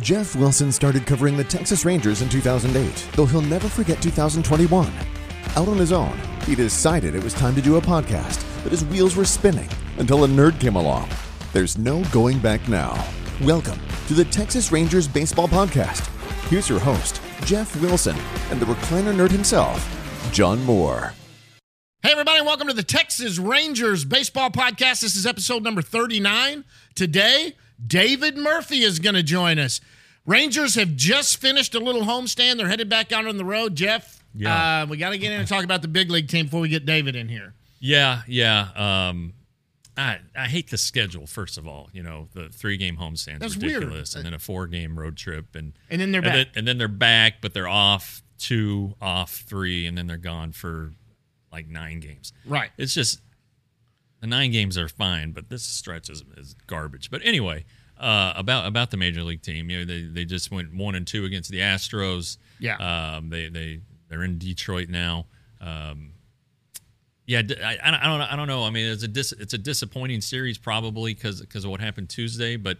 Jeff Wilson started covering the Texas Rangers in 2008, though he'll never forget 2021. Out on his own, he decided it was time to do a podcast, but his wheels were spinning until a nerd came along. There's no going back now. Welcome to the Texas Rangers Baseball Podcast. Here's your host, Jeff Wilson, and the recliner nerd himself, John Moore. Hey, everybody, welcome to the Texas Rangers Baseball Podcast. This is episode number 39. Today, David Murphy is going to join us. Rangers have just finished a little homestand. They're headed back out on the road. Jeff, Yeah. uh, we got to get in and talk about the big league team before we get David in here. Yeah, yeah. Um, I I hate the schedule. First of all, you know the three game homestand is weird. ridiculous, and then a four game road trip, and And then they're and back. then, and then they're back, but they're off two, off three, and then they're gone for like nine games. Right. It's just the nine games are fine, but this stretch is, is garbage. But anyway, uh, about about the major league team, you know, they they just went one and two against the Astros. Yeah. Um, they they they're in Detroit now. Um, yeah, I, I don't- I don't I don't know. I mean, it's a dis, it's a disappointing series probably because because of what happened Tuesday, but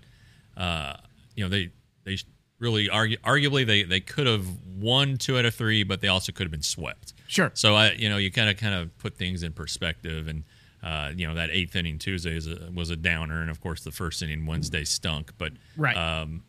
uh, you know they they really argue, arguably they they could have won two out of three, but they also could have been swept. Sure. So I, you know, you kind of kind of put things in perspective, and uh, you know that eighth inning Tuesday is a, was a downer, and of course the first inning Wednesday stunk. But Right. um,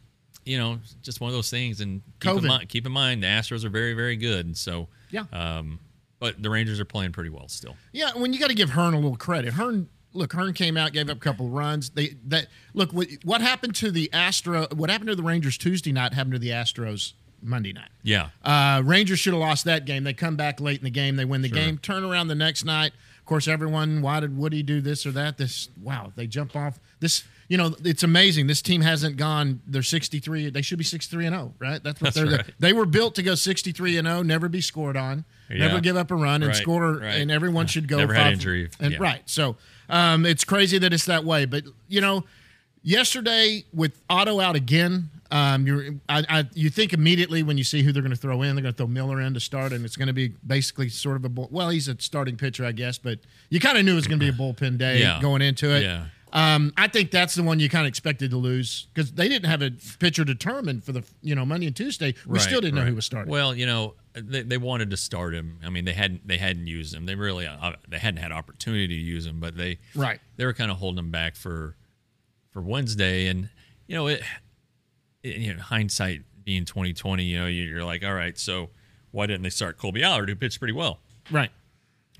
you know, just one of those things. And keep in, mind, keep in mind the Astros are very very good, and so Yeah. Um, but the Rangers are playing pretty well still. Yeah, when you got to give Hearn a little credit. Hearn, look, Hearn came out, gave up a couple of runs. They that look what, what happened to the Astro. What happened to the Rangers Tuesday night happened to the Astros Monday night. Yeah. Uh, Rangers should have lost that game. They come back late in the game. They win the game. Turn around the next night. Of course, everyone, why did Woody do this or that? This, wow, they jump off. This, you know, it's amazing. This team hasn't gone. They're 63. They should be 63 and 0, right? That's what That's they're. right. They were built to go 63 and 0, never be scored on, never give up a run and Right, score. right. And everyone should go. Never had injury, And yeah. right, so um, it's crazy that it's that way. But you know, yesterday with Otto out again, um, I you think immediately when you see who they're going to throw in, they're going to throw Miller in to start, and it's going to be basically sort of a bull, well, he's a starting pitcher, I guess, but you kind of knew it was going to be a bullpen day Yeah. going into it. Yeah. Um, I think that's the one you kind of expected to lose because they didn't have a pitcher determined for the you know Monday and Tuesday. We Right, still didn't know who was starting. Well, you know, they, they wanted to start him. I mean, they hadn't they hadn't used him. They really uh, they hadn't had opportunity to use him, but they Right. they were kind of holding him back for for Wednesday. And you know, it, it you know hindsight being twenty twenty, you know, you're like, all right, so why didn't they start Kolby Allard, who pitched pretty well? right.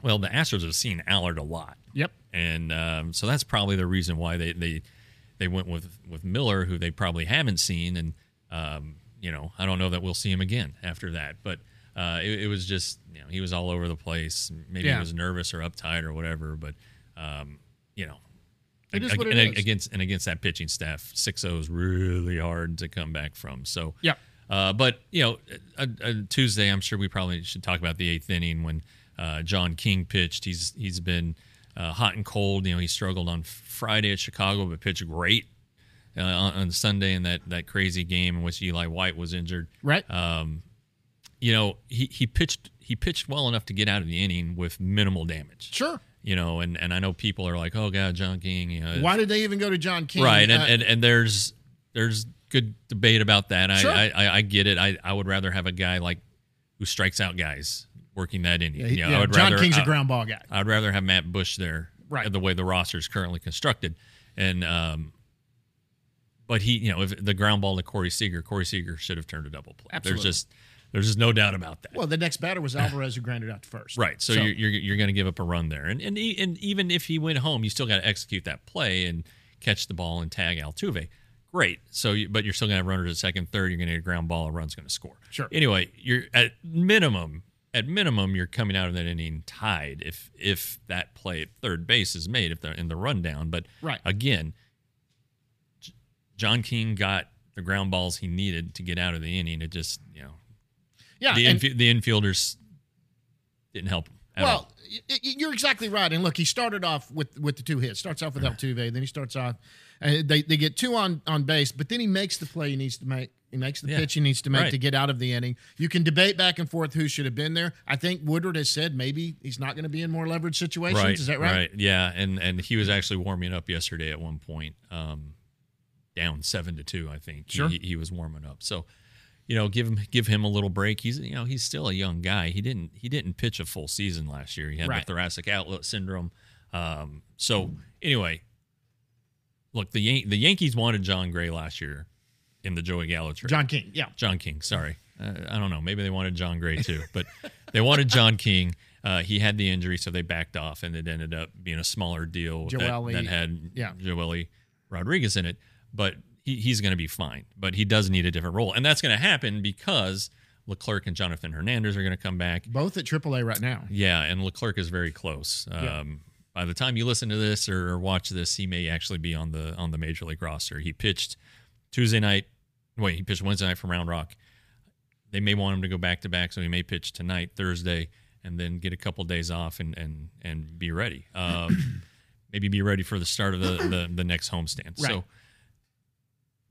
Well, the Astros have seen Allard a lot. Yep. and um, so that's probably the reason why they they they went with with Miller, who they probably haven't seen, and um, you know I don't know that we'll see him again after that, but. Uh, it, it was just, you know, he was all over the place. Maybe Yeah. he was nervous or uptight or whatever, but, um, you know, It is what it and is. against and against that pitching staff, 6-0 is really hard to come back from. So, yeah, uh, but you know, uh, uh, Tuesday, I'm sure we probably should talk about the eighth inning when uh, John King pitched. He's he's been uh, hot and cold. You know, he struggled on Friday at Chicago, but pitched great uh, on, on Sunday in that that crazy game in which Eli White was injured. Right. Um, you know, he he pitched he pitched well enough to get out of the inning with minimal damage. sure. You know, and and I know people are like, oh god, John King. You know, Why did they even go to John King? right and, Uh, and and there's there's good debate about that Sure. I, I I get it I, I would rather have a guy like who strikes out guys working that in. yeah, You know, yeah, I would John rather, King's a uh, ground ball guy. I'd rather have Matt Bush there Right. the way the roster is currently constructed and um but he you know if the ground ball to Corey Seager Corey Seager should have turned a double play Absolutely. there's just there's just no doubt about that Well, the next batter was Alvarez who grounded out to first. Right. So, you're you're, you're going to give up a run there, and and, e- and even if he went home, you still got to execute that play and catch the ball and tag Altuve. Great. So, you, but you're still going to have runners at second, third. You're going to get a ground ball. A run's going to score. Sure. Anyway, you're at minimum. At minimum, you're coming out of that inning tied if if that play at third base is made if they're in the rundown. But Right. again, J- John King got the ground balls he needed to get out of the inning. It just you know yeah, the the infielders didn't help him at all. well, y- y- you're exactly right. And look, he started off with with the two hits. Starts off with Altuve, then he starts off. Uh, they they get two on on base, but then he makes the play he needs to make. He makes the Yeah. pitch he needs to make Right. to get out of the inning. You can debate back and forth who should have been there. I think Woodward has said maybe he's not going to be in more leverage situations. Right, Is that right? Yeah, and and he was actually warming up yesterday at one point, um, down seven to two. I think Sure. he, he was warming up. So, you know, give him give him a little break. He's you know he's still a young guy. He didn't he didn't pitch a full season last year. He had Right. the thoracic outlet syndrome. Um, so anyway, look the Yan- the Yankees wanted Jon Gray last year in the Joey Gallo trade. John King. Yeah. John King. Sorry, uh, I don't know. Maybe they wanted Jon Gray too, but they wanted John King. Uh, he had the injury, so they backed off, and it ended up being a smaller deal that, that had yeah. Joely Rodriguez in it. But he, he's going to be fine. But he does need a different role, and that's going to happen because Leclerc and Jonathan Hernandez are going to come back. Both at AAA right now. Yeah, and Leclerc is very close. Um, By the time you listen to this or, or watch this, he may actually be on the on the major league roster. He pitched Tuesday night. Wait, he pitched Wednesday night from Round Rock. They may want him to go back to back, so he may pitch tonight, Thursday, and then get a couple days off and and and be ready. Um, maybe be ready for the start of the the, the next homestand. Right. So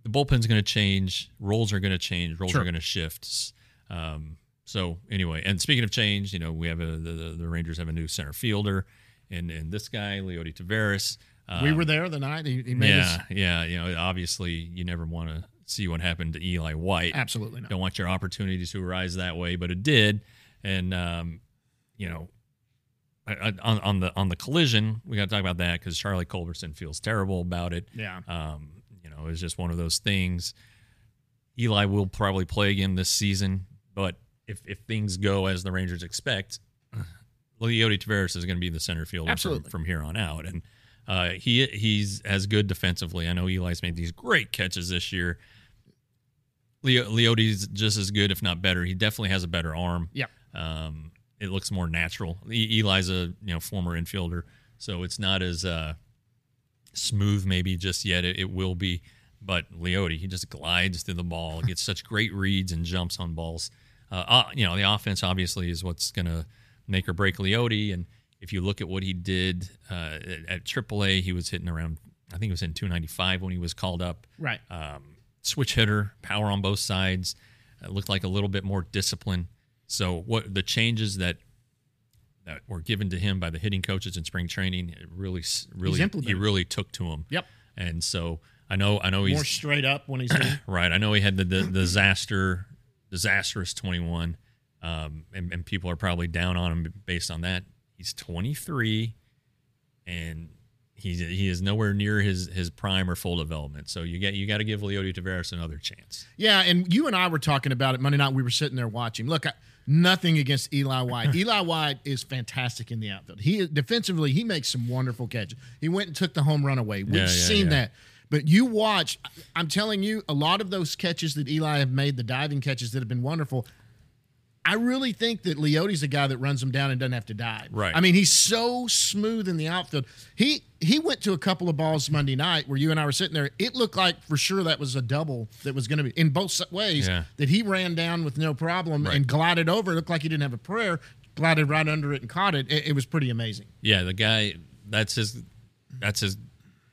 the bullpen's going to change. Roles are going to change. Roles Sure. are going to shift. Um, so anyway, and speaking of change, you know, we have a the, the, Rangers have a new center fielder, and and this guy Leody Taveras. Um, we were there the night he, he made yeah, us. yeah. You know, obviously, you never want to see what happened to Eli White. Absolutely not. Don't want your opportunity to arise that way, but it did. And um, you know, I, I, on, on the on the collision, we got to talk about that because Charlie Culberson feels terrible about it. Yeah. Um, know, it's just one of those things. Eli will probably play again this season, but if if things go as the Rangers expect, Leody Taveras is going to be the center fielder from, from here on out, and uh, he he's as good defensively. I know Eli's made these great catches this year. Leo, Leody's just as good, if not better. He definitely has a better arm. Yeah. Um, it looks more natural. E- Eli's a you know former infielder, so it's not as uh, smooth maybe just yet. It, it will be, but Leody he just glides through the ball, gets such great reads and jumps on balls. Uh, uh, you know the offense obviously is what's going to make or break Leody, and if you look at what he did uh, at, at AAA, he was hitting around. I think it was in 295 when he was called up Right. um, switch hitter, power on both sides. It looked like a little bit more discipline. So what the changes that that were given to him by the hitting coaches in spring training, it really, really, he really took to him. Yep. And so I know, I know he's More straight up when he's right. I know he had the, the, the disaster, disastrous 21, um, and, and people are probably down on him based on that. He's 23, and he's he is nowhere near his his prime or full development. So you get you got to give Leody Taveras another chance. Yeah, and you and I were talking about it Monday night. We were sitting there watching. Look, I, nothing against Eli White. Eli White is fantastic in the outfield. He defensively, he makes some wonderful catches. He went and took the home run away. We've Yeah, yeah, seen yeah. that. But you watch, I'm telling you, a lot of those catches that Eli have made, the diving catches that have been wonderful. I really think that Leody's a guy that runs him down and doesn't have to dive. Right. I mean, he's so smooth in the outfield. He he went to a couple of balls Monday night where you and I were sitting there. It looked like for sure that was a double that was going to be in both ways. Yeah. That he ran down with no problem Right. and glided over. It looked like he didn't have a prayer. Glided right under it and caught it. It, it was pretty amazing. Yeah, the guy that's his that's his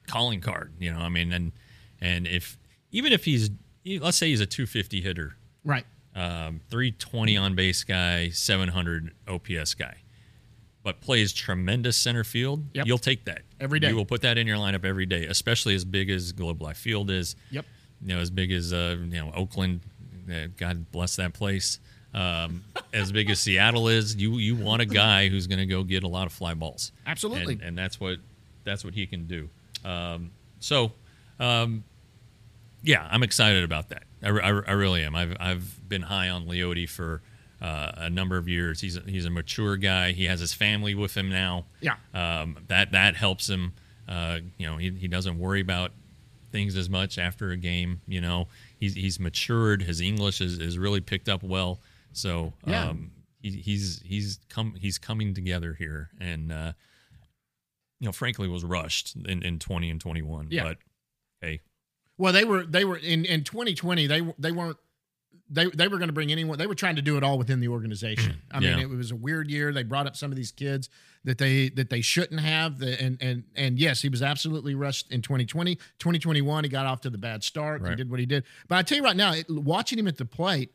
calling card. You know, I mean, and and if even if he's let's say he's a 250 hitter, Right. Um, 320 on base guy, 700 OPS guy, but plays tremendous center field, Yep. you'll take that Every day. You will put that in your lineup every day, especially as big as Globe Life Field is. Yep. You know, as big as uh, you know Oakland. uh, God bless that place. Um, as big as Seattle is, you you want a guy who's going to go get a lot of fly balls. Absolutely. and, and that's what that's what he can do. Um, so, um, yeah, I'm excited about that. I, I, I really am. I've I've been high on Leody for uh, a number of years. He's a, he's a mature guy. He has his family with him now. Yeah. Um, that that helps him. Uh, you know, he, he doesn't worry about things as much after a game. You know, he's he's matured. His English is, is really picked up well. So Yeah. um, he, he's he's come he's coming together here, and uh, you know, frankly, was rushed in, in twenty and twenty one. Yeah. But hey, Well, they were they were in in 2020. They they weren't they they were going to bring anyone. They were trying to do it all within the organization. Mm, I mean, Yeah. it was a weird year. They brought up some of these kids that they that they shouldn't have. The, and and and yes, he was absolutely rushed in 2020. 2021, he got off to the bad start. He Right. did what he did. But I tell you right now, it, watching him at the plate.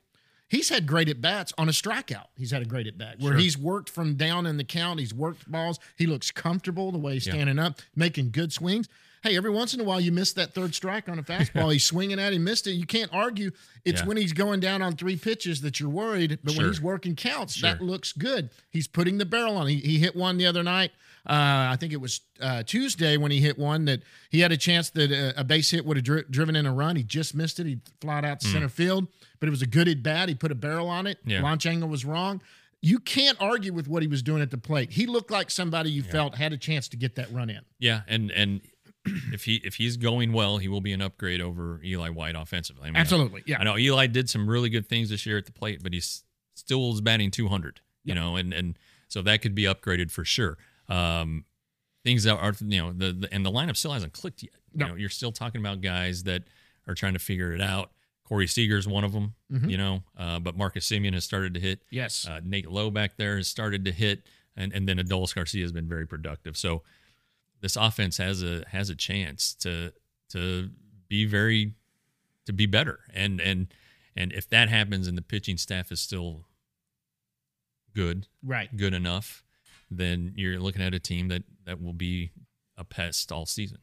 He's had great at bats on a strikeout. He's had a great at bat where Sure. he's worked from down in the count. He's worked balls. He looks comfortable the way he's Yeah. standing up, making good swings. Hey, every once in a while you miss that third strike on a fastball. he's swinging at, it, he missed it. You can't argue. It's Yeah. when he's going down on three pitches that you're worried. But when he's working counts, that looks good. He's putting the barrel on. He, he hit one the other night. Uh, I think it was uh, Tuesday when he hit one that he had a chance that uh, a base hit would have dri- driven in a run. He just missed it. He flied out to center field, but it was a good at bat. He put a barrel on it. Yeah. Launch angle was wrong. You can't argue with what he was doing at the plate. He looked like somebody you felt had a chance to get that run in. Yeah, and and if he if he's going well, he will be an upgrade over Eli White offensively. I mean, Absolutely, yeah. I know Eli did some really good things this year at the plate, but he's still is batting 200. You know, and and so that could be upgraded for sure. Um, things that are you know the, the and the lineup still hasn't clicked yet. No. You know, you're still talking about guys that are trying to figure it out. Corey Seager's one of them. You know, uh, but Marcus Semien has started to hit. Yes. Uh, Nate Lowe back there has started to hit, and and then Adolis Garcia has been very productive. So this offense has a has a chance to to be very to be better, and and and if that happens, and the pitching staff is still good, right. good enough, then you're looking at a team that that will be a pest all season.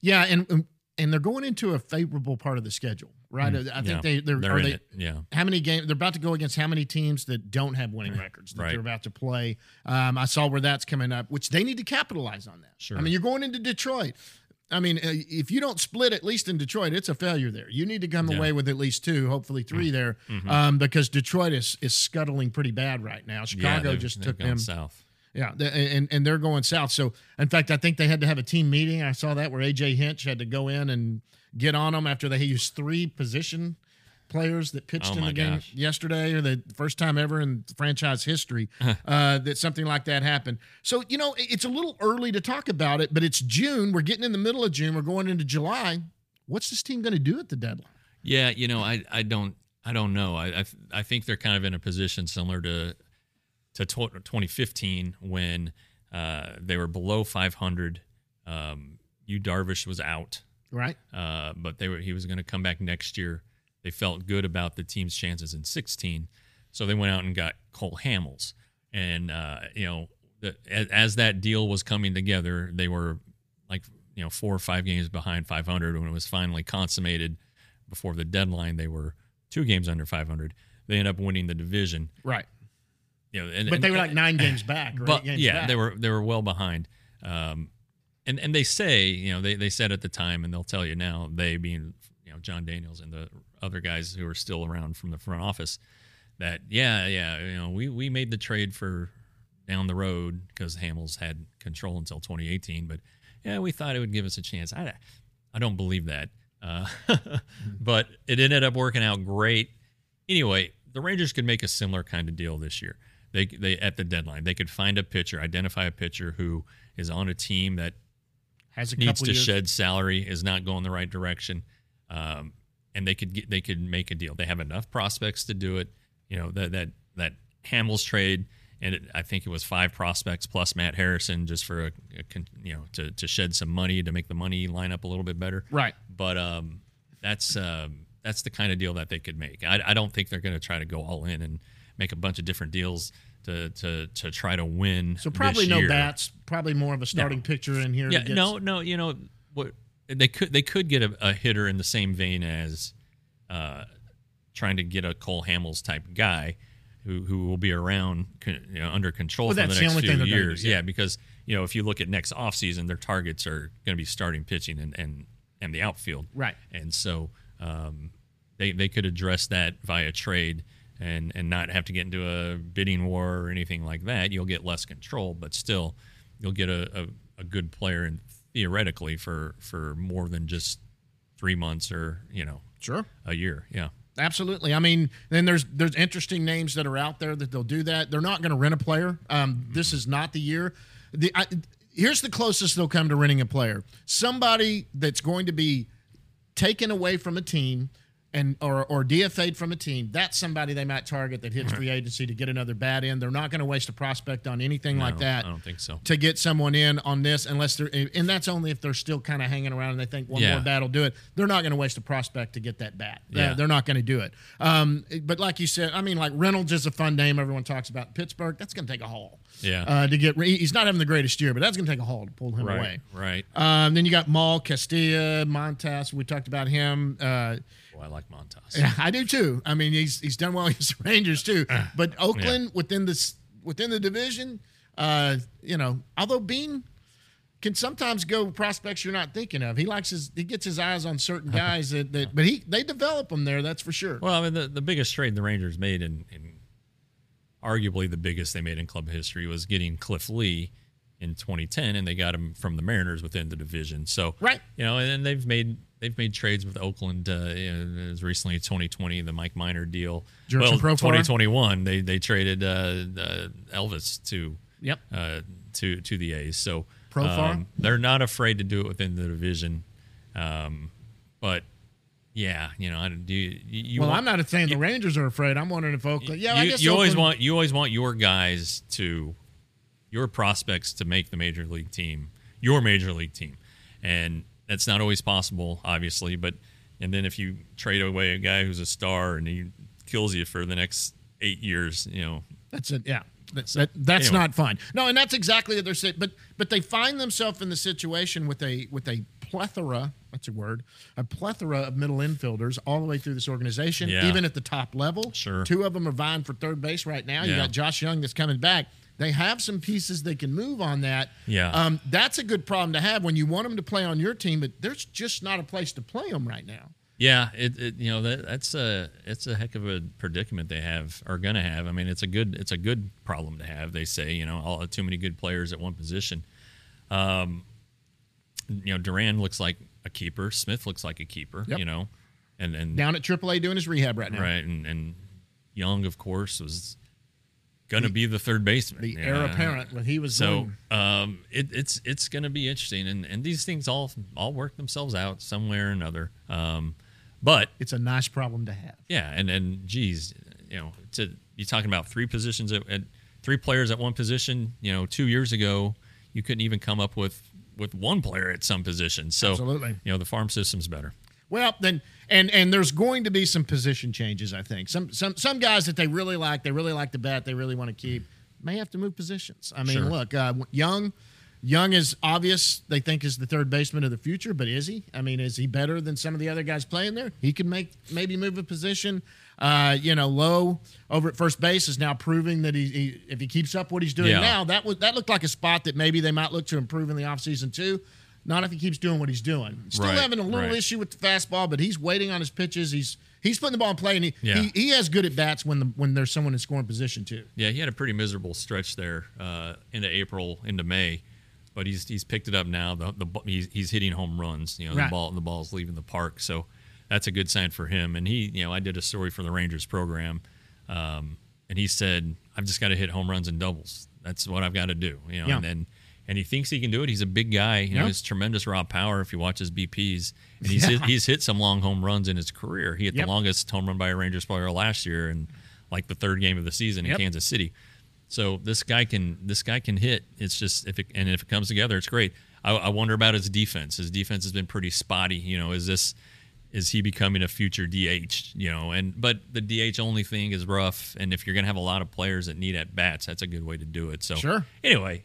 Yeah, and and they're going into a favorable part of the schedule, right? I think Mm, Yeah. they they're, They're are they. Yeah. how many games they're about to go against how many teams that don't have winning records that Right. they're about to play um, i saw where that's coming up which they need to capitalize on that Sure. i mean you're going into detroit i mean uh, if you don't split at least in detroit it's a failure there you need to come Yeah. Mm. away with at least two hopefully 3 there Mm-hmm. um, because detroit is is scuttling pretty bad right now chicago they've- just took them south. Yeah, and and they're going south. So, in fact, I think they had to have a team meeting. I saw that where AJ Hinch had to go in and get on them after they used three position players that pitched Oh in the game gosh. yesterday, or the first time ever in franchise history uh, that something like that happened. So, you know, it's a little early to talk about it, but it's June. We're getting in the middle of June. We're going into July. What's this team going to do at the deadline? Yeah, you know, I, I don't I don't know. I, I I think they're kind of in a position similar to to 2015 when uh, they were below 500. Um, you Darvish was out, Right? uh, but they were he was going to come back next year. They felt good about the team's chances in 16, so they went out and got Cole Hamels. And uh, you know, the, as, as that deal was coming together, they were like you know four or five games behind 500 when it was finally consummated before the deadline. They were two games under 500. They end up winning the division. Right. You know, and, But they were like nine games back, right? but games yeah, back. they were they were well behind. Um, and and they say you know they they said at the time, and they'll tell you now. They being you know Jon Daniels and the other guys who are still around from the front office, that yeah yeah you know we we made the trade for down the road because Hamels had control until 2018, but yeah we thought it would give us a chance. I I don't believe that, uh, but it ended up working out great. Anyway, the Rangers could make a similar kind of deal this year. They they at the deadline they could find a pitcher, identify a pitcher who is on a team that has a needs to years. shed salary, is not going the right direction, um, and they could get they could make a deal. They have enough prospects to do it. You know that that that Hamels trade, and it, I think it was five prospects plus Matt Harrison just for a, a con- you know to to shed some money to make the money line up a little bit better. Right. But um, that's um, that's the kind of deal that they could make. I, I don't think they're going to try to go all in and make a bunch of different deals to to to try to win. So probably no year. bats. Probably more of a starting pitcher in here. to Yeah, no, no. You know what? They could they could get a, a hitter in the same vein as uh, trying to get a Cole Hamels type guy who who will be around you know, under control Well, for the the next only few they're do, years. yeah. yeah, because you know if you look at next offseason, their targets are going to be starting pitching and and and the outfield. Right. And so um, they they could address that via trade and and not have to get into a bidding war or anything like that. You'll get less control, but still you'll get a, a, a good player and theoretically for for more than just three months or you know Sure. a year. Yeah. Absolutely. I mean, then there's there's interesting names that are out there that they'll do that. They're not going to rent a player. Um, this is not the year. The I, here's the closest they'll come to renting a player. Somebody that's going to be taken away from a team and or or DFA'd from a team. That's somebody they might target that hits free agency to get another bat in. They're not going to waste a prospect on anything like that I don't think so. to get someone in on this unless they're and that's only if they're still kind of hanging around and they think one Yeah. more bat will do it. They're not going to waste a prospect to get that bat. Yeah. They're, they're not going to do it. Um, but like you said, I mean, like Reynolds is a fun name everyone talks about. Pittsburgh, that's going to take a haul. Yeah. Uh, to get he's not having the greatest year, but that's going to take a haul to pull him right, away. right. Um, then you got Maul, Castillo, Montas. We talked about him. Uh, Boy, I like Montas. yeah, I do too. I mean, he's he's done well against the Rangers too. But Oakland within this within the division, uh, you know, although Beane can sometimes go prospects you're not thinking of. He likes his he gets his eyes on certain guys that, that but he they develop them there. That's for sure. Well, I mean, the, the biggest trade the Rangers made, in arguably the biggest they made in club history, was getting Cliff Lee in 2010, and they got him from the Mariners within the division. So, Right. you know, and then they've made they've made trades with Oakland uh, you as recently as 2020, the Mike Minor deal. Jurickson well, 2021, they they traded uh, uh, Elvis to Yep. uh, to to the A's. So um, they're not afraid to do it within the division. Um, but yeah, you know, I, do you, you well, want- I'm not saying the Rangers are afraid. I'm wondering if Oakland. Yeah, I you, guess you always Oakland- want you always want your guys to your prospects to make the major league team, your major league team, and that's not always possible, obviously. But and then if you trade away a guy who's a star and he kills you for the next eight years, you know, That's it. Yeah. That, that- that's anyway. not fun. No, and that's exactly what they're saying. But but they find themselves in the situation with a with a plethora. That's a word. A plethora of middle infielders all the way through this organization, Yeah. even at the top level. Sure. Two of them are vying for third base right now. You got Josh Jung that's coming back. They have some pieces they can move on that. Yeah. Um, that's a good problem to have when you want them to play on your team, but there's just not a place to play them right now. Yeah, it, it you know that that's a it's a heck of a predicament they have are going to have. I mean, it's a good it's a good problem to have. They say you know all too many good players at one position. Um, you know, Duran looks like a keeper. Smith looks like a keeper. Yep. You know, and and Down at AAA doing his rehab right now. right and and Jung of course was going to be the third baseman. The heir apparent when he was So um, it, it's it's going to be interesting, and, and these things all all work themselves out somewhere or another. Um, but it's a nice problem to have. yeah, and and geez, you know, to you're talking about three positions at, at three players at one position. You know, two years ago, you couldn't even come up with with one player at some position. So Absolutely. you know, the farm system's better. Well, then, and and there's going to be some position changes. I think some some some guys that they really like, they really like the bat, they really want to keep, may have to move positions. I mean, Sure. look, uh, Jung, Jung is obvious. They think is the third baseman of the future, but is he? I mean, is he better than some of the other guys playing there? He can make maybe move a position. Uh, you know, Lowe over at first base is now proving that he, he if he keeps up what he's doing Yeah. now, that was that looked like a spot that maybe they might look to improve in the offseason too. Not if he keeps doing what he's doing. Still Right, having a little right. issue with the fastball, but he's waiting on his pitches. He's he's putting the ball in play, and he, Yeah. he, he has good at bats when the when there's someone in scoring position too. Yeah, he had a pretty miserable stretch there uh, into April, into May, but he's he's picked it up now. The, the he's, he's hitting home runs. You know, Right. the ball the ball's leaving the park, so that's a good sign for him. And he, you know, I did a story for the Rangers program, um, and he said, "I've just got to hit home runs and doubles. That's what I've got to do." You know, Yeah. and then. And he thinks he can do it. He's a big guy. You know, Yeah. he's tremendous raw power. If you watch his BPs, and he's hit, he's hit some long home runs in his career. He hit Yep. the longest home run by a Rangers player last year, and like the third game of the season in Kansas City. So this guy can this guy can hit. It's just if it and if it comes together, it's great. I, I wonder about his defense. His defense has been pretty spotty. You know, is this is he becoming a future DH? You know, and but the DH only thing is rough. And if you're gonna have a lot of players that need at bats, that's a good way to do it. So Sure. Anyway,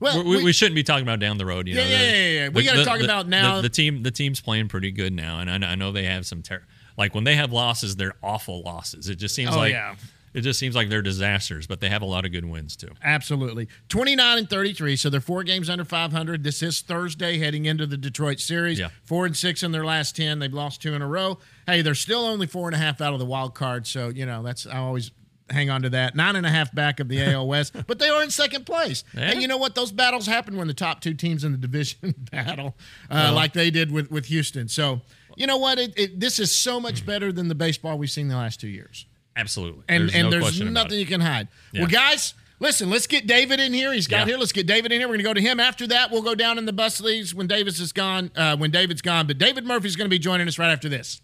Well, we, we, shouldn't be talking about down the road. You Yeah, know, yeah, yeah, yeah, yeah. We gotta talk the- about now- The, the team, the team's playing pretty good now, and I, know- I know they have some ter- like when they have losses, they're awful losses. It just seems Oh, like yeah. it just seems like they're disasters, but they have a lot of good wins too. Absolutely. 29 and 33. So they're four games under 500. This is Thursday heading into the Detroit series. Yeah. Four and six in their last 10. They've lost two in a row. Hey, they're still only four and a half out of the wild card. So, you know, that's, I always hang on to that. Nine and a half back of the AL West, but they are in second place. Yeah. And you know what? Those battles happen when the top two teams in the division battle, uh, like they did with, with Houston. So, you know what? It, it, this is so much better than the baseball we've seen the last two years Absolutely, and there's and no there's nothing you can hide. Yeah. Well, guys, listen, let's get David in here. He's got Yeah. here. Let's get David in here. We're going to go to him. After that, we'll go down in the bus leagues when Davis is gone. Uh, when David's gone, but David Murphy's going to be joining us right after this.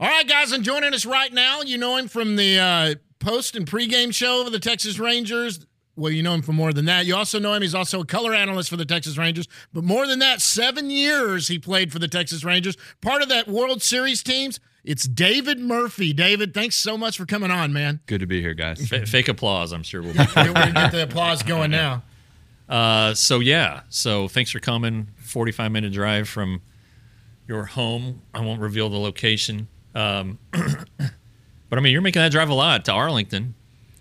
All right, guys, and joining us right now, you know him from the uh, post and pregame show of the Texas Rangers. well, you know him for more than that. You also know him. He's also a color analyst for the Texas Rangers. But more than that, seven years he played for the Texas Rangers. Part of that World Series teams. It's David Murphy. David, thanks so much for coming on, man. Good to be here, guys. F- fake applause, I'm sure we'll. We're gonna get the applause going now. Uh, so yeah, so thanks for coming. 45 minute drive from your home. I won't reveal the location. Um, but I mean, you're making that drive a lot to Arlington.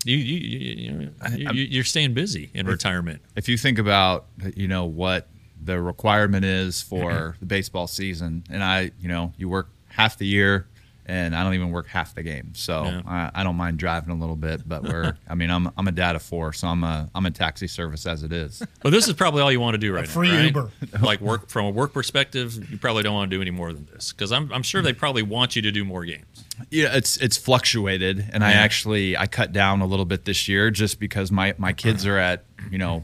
You you you, you, you you're staying busy in retirement. If you think about, you know, what the requirement is for mm-hmm. the baseball season, and I, you know, you work half the year, and I don't even work half the game, so Yeah. I, I don't mind driving a little bit. But we're, I mean, I'm I'm a dad of four, so I'm a I'm a taxi service as it is. But this is probably all you want to do right now. free right? Uber. like work from a work perspective, you probably don't want to do any more than this because I'm I'm sure they mm. probably want you to do more games. Yeah, it's it's fluctuated, and I actually I cut down a little bit this year just because my my kids are at you know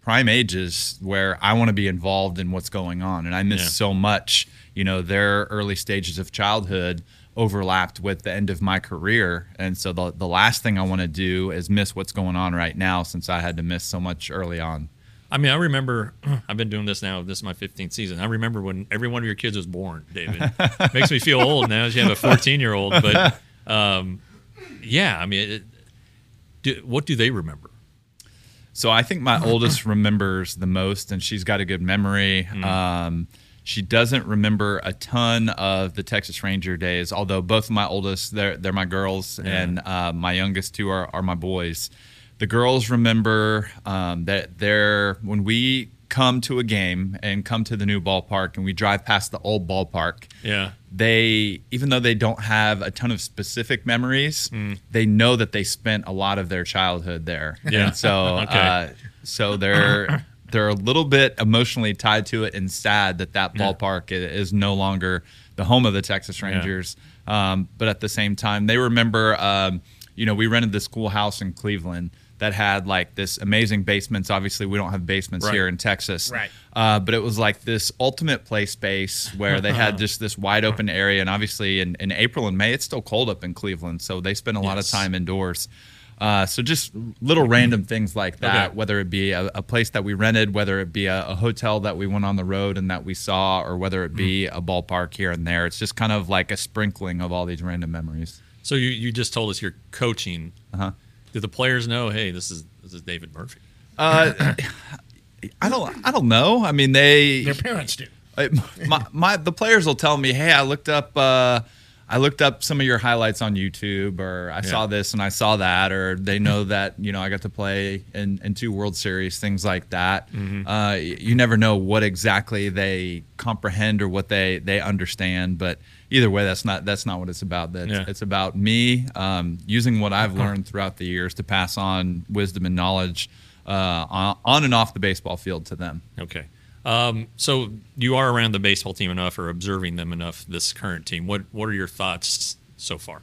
prime ages where I want to be involved in what's going on, and I miss Yeah. so much. You know, their early stages of childhood overlapped with the end of my career, and so the the last thing I want to do is miss what's going on right now since I had to miss so much early on. I mean, I remember I've been doing this now. This is my 15th season. I remember when every one of your kids was born. David makes me feel old now. as You have a 14 year old, but um, yeah, I mean, it, do, what do they remember? So I think my oldest remembers the most, and she's got a good memory. Mm. Um, she doesn't remember a ton of the Texas Ranger days, although both of my oldest they're they're my girls, and uh, my youngest two are, are my boys. The girls remember um, that they're when we come to a game and come to the new ballpark, and we drive past the old ballpark Yeah, they even though they don't have a ton of specific memories they know that they spent a lot of their childhood there. Yeah. and so Okay. uh, so they're they're a little bit emotionally tied to it and sad that that ballpark i- is no longer the home of the texas rangers. Um, but at the same time they remember um, you know we rented this cool house in cleveland that had like this amazing basements obviously we don't have basements Right. here in texas Right. uh, but it was like this ultimate play space where they had just this wide open area. And obviously, in, in April and May, it's still cold up in Cleveland. So they spend a lot of time indoors. Uh, so just little random things like that, Okay. whether it be a, a place that we rented, whether it be a, a hotel that we went on the road and that we saw, or whether it be a ballpark here and there. It's just kind of like a sprinkling of all these random memories. So you, you just told us you're coaching. Uh-huh. Do the players know? Hey, this is this is David Murphy. Uh, I don't. I don't know. I mean, they Their parents do. My, my the players will tell me, "Hey, I looked up uh, I looked up some of your highlights on YouTube, or I saw this and I saw that, or they know that you know I got to play in, in two World Series, things like that. Mm-hmm. Uh, you never know what exactly they comprehend or what they they understand, but either way, that's not that's not what it's about. That's Yeah. it's about me um, using what I've learned throughout the years to pass on wisdom and knowledge uh, on, on and off the baseball field to them. Okay. Um, so you are around the baseball team enough, or observing them enough. This current team. What What are your thoughts so far?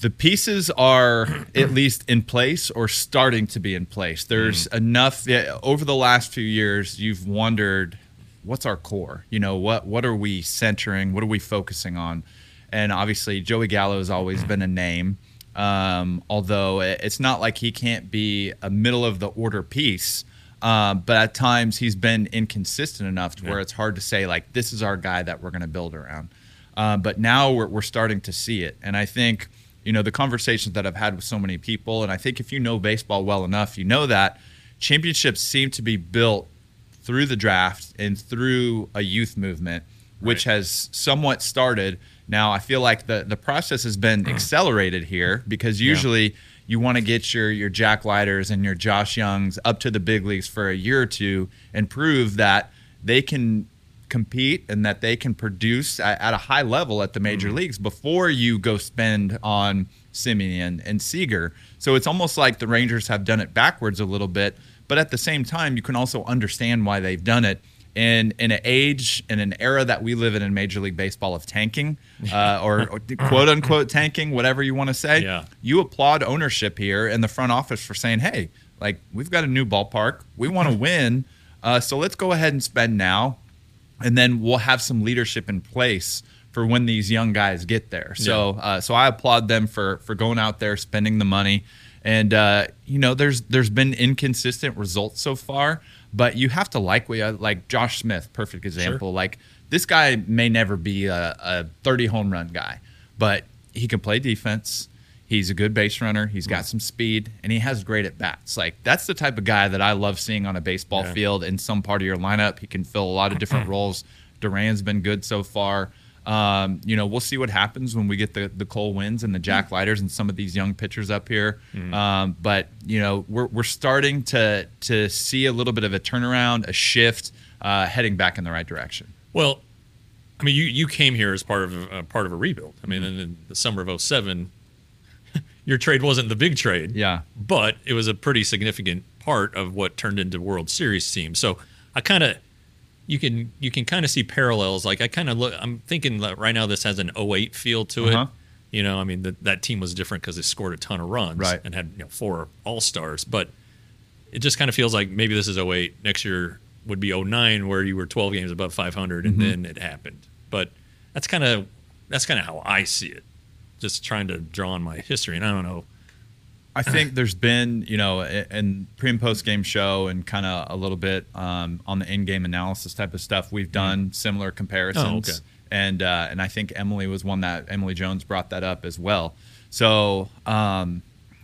the pieces are at least in place or starting to be in place. There's enough yeah, over the last few years. You've wondered, what's our core? You know, what what are we centering? What are we focusing on? And obviously, Joey Gallo has always been a name. Um, although it's not like he can't be a middle of the order piece. Um, but at times he's been inconsistent enough to where it's hard to say like this is our guy that we're going to build around. Uh, but now we're, we're starting to see it, and I think you know the conversations that I've had with so many people, and I think if you know baseball well enough, you know that championships seem to be built through the draft and through a youth movement, which Right. has somewhat started. Now I feel like the the process has been accelerated here because usually you want to get your your Jack Leiters and your Josh Jungs up to the big leagues for a year or two and prove that they can compete and that they can produce at, at a high level at the major mm-hmm. leagues before you go spend on Semien and Seager. So it's almost like the Rangers have done it backwards a little bit, but at the same time, you can also understand why they've done it. In, in an age in an era that we live in in Major League Baseball of tanking, uh, or, or quote unquote tanking, whatever you want to say, Yeah. you applaud ownership here in the front office for saying, "Hey, like we've got a new ballpark, we want to win, uh, so let's go ahead and spend now, and then we'll have some leadership in place for when these young guys get there." So, uh, so I applaud them for for going out there, spending the money, And uh, you know, there's there's been inconsistent results so far, but you have to like we like Josh Smith, perfect example. Like this guy may never be a, a 30 home run guy, but he can play defense. He's a good base runner. He's got some speed, and he has great at bats. Like that's the type of guy that I love seeing on a baseball Yeah. field in some part of your lineup. He can fill a lot of different roles. Duran's been good so far. Um, you know, we'll see what happens when we get the the Cole Winns and the Jack Leiters and some of these young pitchers up here. Um, but you know, we're we're starting to to see a little bit of a turnaround, a shift, uh, heading back in the right direction. Well, I mean, you you came here as part of a, part of a rebuild. I mean, in, in the summer of 07, your trade wasn't the big trade. Yeah. but it was a pretty significant part of what turned into World Series team. So I kind of you can you can kind of see parallels. Like I kind of look. I'm thinking that right now this has an 08 feel to Uh-huh. it. You know, I mean that that team was different because they scored a ton of runs Right. and had you know four All Stars, but it just kind of feels like maybe this is 08. Next year would be 09 where you were 12 games above 500 and then it happened. But that's kind of that's kind of how I see it. Just trying to draw on my history, and I don't know. I think there's been, you know, in pre and post game show and kind of a little bit um, on the in game analysis type of stuff. We've done similar comparisons, Oh, okay. and uh, and I think Emily was one that Emily Jones brought that up as well. So um,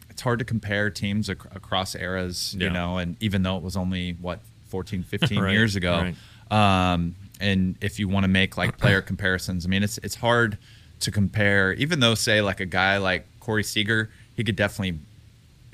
it's hard to compare teams ac- across eras, you know, and even though it was only what 14, 15 Right, years ago, um, and if you want to make like player comparisons, I mean, it's it's hard to compare. Even though, say, like a guy like Corey Seager, he could definitely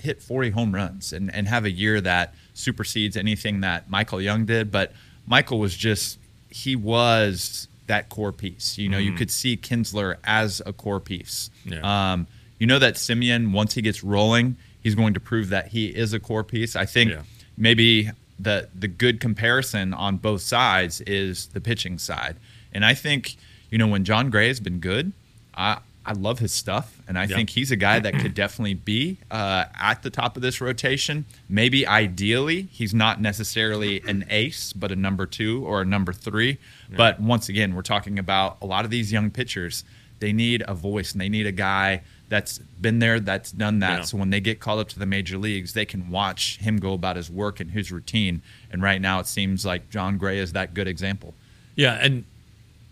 hit 40 home runs and, and have a year that supersedes anything that Michael Young did. But Michael was just, he was that core piece. You know, you could see Kinsler as a core piece. Yeah. Um, you know that Semien, once he gets rolling, he's going to prove that he is a core piece. I think Yeah. maybe the the good comparison on both sides is the pitching side. And I think, you know, when Jon Gray has been good, I I love his stuff, and I Yeah. think he's a guy that could definitely be uh, at the top of this rotation. Maybe ideally, he's not necessarily an ace, but a number two or a number three. But once again, we're talking about a lot of these young pitchers. They need a voice, and they need a guy that's been there, that's done that. Yeah. So when they get called up to the major leagues, they can watch him go about his work and his routine. And right now, it seems like Jon Gray is that good example. Yeah, and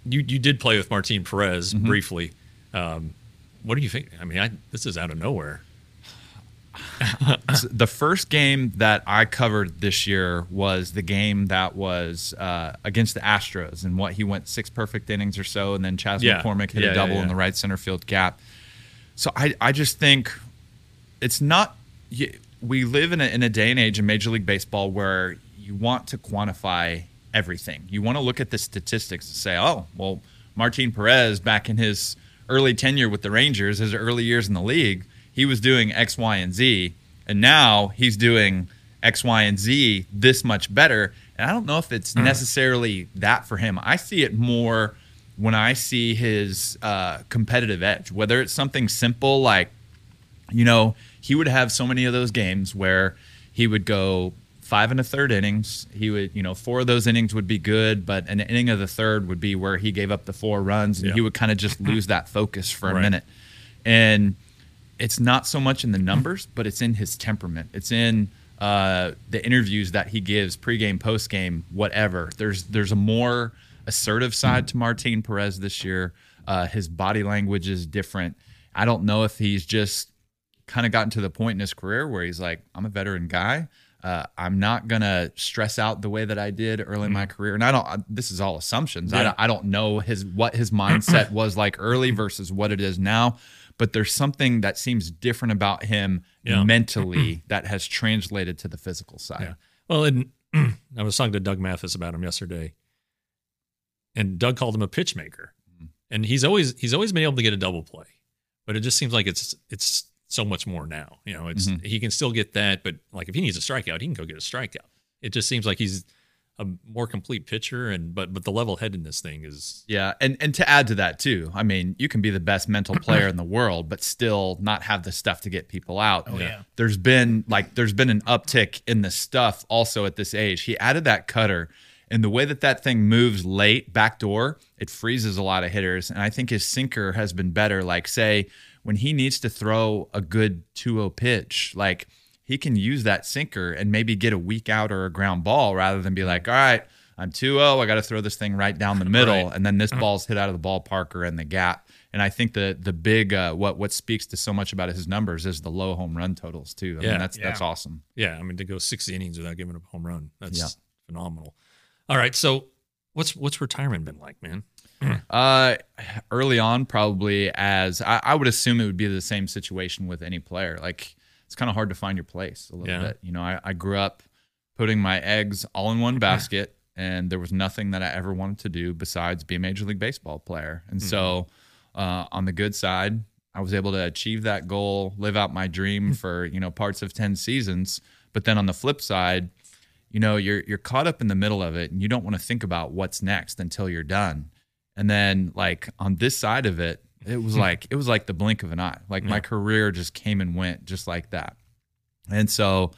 you you did play with Martin Perez Mm-hmm. briefly. Um, what do you think? I mean, I, this is out of nowhere. the first game that I covered this year was the game that was uh, against the Astros, and what he went six perfect innings or so, and then Chas Yeah. McCormick hit Yeah, a double yeah. in the right center field gap. So I, I just think it's not. We live in a, in a day and age in Major League Baseball where you want to quantify everything. You want to look at the statistics and say, oh, well, Martin Perez back in his early tenure with the Rangers, his early years in the league, he was doing X, Y, and Z, and now he's doing X, Y, and Z this much better. And I don't know if it's necessarily that for him. I see it more when I see his uh, competitive edge, whether it's something simple like you know, he would have so many of those games where he would go five and a third innings. He would, you know, four of those innings would be good, but an inning of the third would be where he gave up the four runs and Yeah. he would kind of just lose that focus for a Right. minute. And it's not so much in the numbers, but it's in his temperament. It's in uh, the interviews that he gives pregame, postgame, whatever. There's there's a more assertive side to Martin Perez this year. Uh, his body language is different. I don't know if he's just kind of gotten to the point in his career where he's like, I'm a veteran guy. Uh, I'm not gonna stress out the way that I did early in my career, and I don't. I, this is all assumptions. I, Yeah. don't, I don't know his what his mindset was like early versus what it is now, but there's something that seems different about him Yeah. mentally that has translated to the physical side. Yeah. Well, and I was talking to Doug Mathis about him yesterday, and Doug called him a pitch maker, and he's always he's always been able to get a double play, but it just seems like it's it's so much more now. You know, it's mm-hmm. he can still get that, but like if he needs a strikeout, he can go get a strikeout. It just seems like he's a more complete pitcher, and but but the level headedness thing is Yeah, and and to add to that too, I mean, you can be the best mental player in the world, but still not have the stuff to get people out. Oh, yeah. There's been like there's been an uptick in the stuff also at this age. He added that cutter, and the way that that thing moves late backdoor, it freezes a lot of hitters. And I think his sinker has been better. Like say when he needs to throw a good 2-0 pitch, like he can use that sinker and maybe get a weak out or a ground ball rather than be like, all right, I'm 2-0, I got to throw this thing right down the middle, Right. and then this ball's hit out of the ballpark or in the gap. And I think the the big uh, what what speaks to so much about his numbers is the low home run totals too. I Yeah. mean that's that's awesome. Yeah, I mean to go six innings without giving up a home run, that's Yeah. phenomenal. All right, so what's what's retirement been like, man? Uh, early on, probably as I, I would assume it would be the same situation with any player. Like it's kind of hard to find your place a little Yeah. bit. You know, I, I grew up putting my eggs all in one basket, and there was nothing that I ever wanted to do besides be a major league baseball player. And so, uh, on the good side, I was able to achieve that goal, live out my dream for you know parts of ten seasons. But then on the flip side, you know you're you're caught up in the middle of it, and you don't want to think about what's next until you're done. And then like on this side of it, it was like it was like the blink of an eye. Like my career just came and went just like that. And so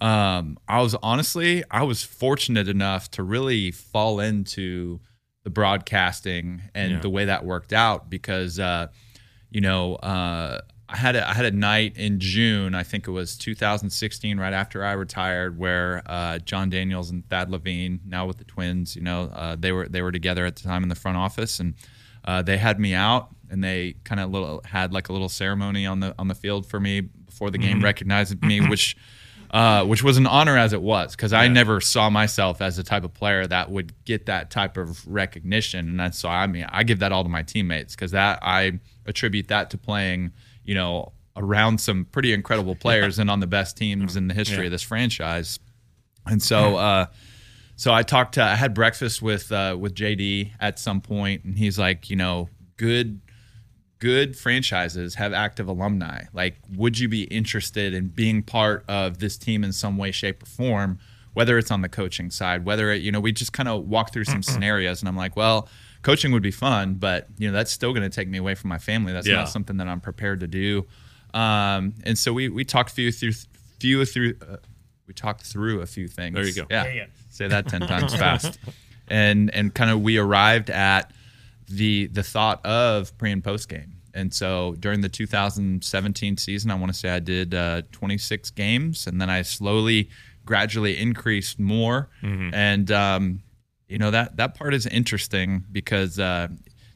um I was honestly I was fortunate enough to really fall into the broadcasting and Yeah. the way that worked out because uh you know uh I had a, I had a night in June, I think it was 2016, right after I retired, where uh, Jon Daniels and Thad Levine, now with the Twins, you know, uh, they were they were together at the time in the front office, and uh, they had me out, and they kind of little had like a little ceremony on the on the field for me before the game recognized me, which uh, which was an honor as it was because I never saw myself as the type of player that would get that type of recognition, and that's so I mean I give that all to my teammates because that I attribute that to playing you know around some pretty incredible players and on the best teams in the history of this franchise, and so. Uh, so I talked to I had breakfast with uh, with JD at some point, and he's like, you know, good good franchises have active alumni. Like, would you be interested in being part of this team in some way, shape, or form? Whether it's on the coaching side, whether it, you know, we just kind of walk through some scenarios, and I'm like, well, coaching would be fun, but you know, that's still going to take me away from my family. That's Yeah. not something that I'm prepared to do. Um, and so we we talked few through few through. Uh, we talked through a few things. There you go. Yeah. There you go. Say that 10 times fast. And and kind of we arrived at the the thought of pre and post game. And so during the 2017 season, I want to say I did uh, 26 games, and then I slowly, gradually increased more. And um, you know that that part is interesting because uh,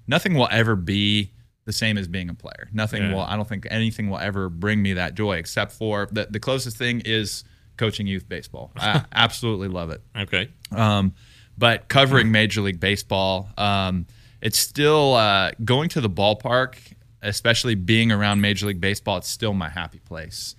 nothing will ever be the same as being a player. Nothing Yeah. will. I don't think anything will ever bring me that joy, except for the the closest thing is coaching youth baseball. I absolutely love it. Okay. Um, but covering Major League Baseball, um, it's still uh, going to the ballpark, especially being around Major League Baseball. It's still my happy place.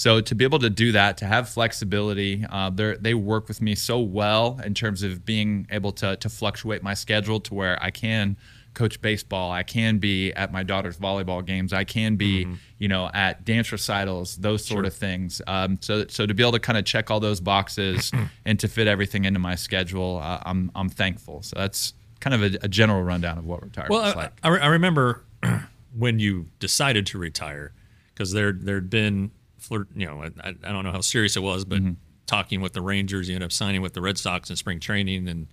So to be able to do that, to have flexibility, uh, they they work with me so well in terms of being able to to fluctuate my schedule to where I can coach baseball, I can be at my daughter's volleyball games, I can be you know at dance recitals, those sort of things. Um, so so to be able to kind of check all those boxes and to fit everything into my schedule, uh, I'm I'm thankful. So that's kind of a, a general rundown of what retirement's Well, I, like. I, I remember when you decided to retire because there there'd been flirt. You know, I, I don't know how serious it was, but Mm-hmm. talking with the Rangers, you end up signing with the Red Sox in spring training, and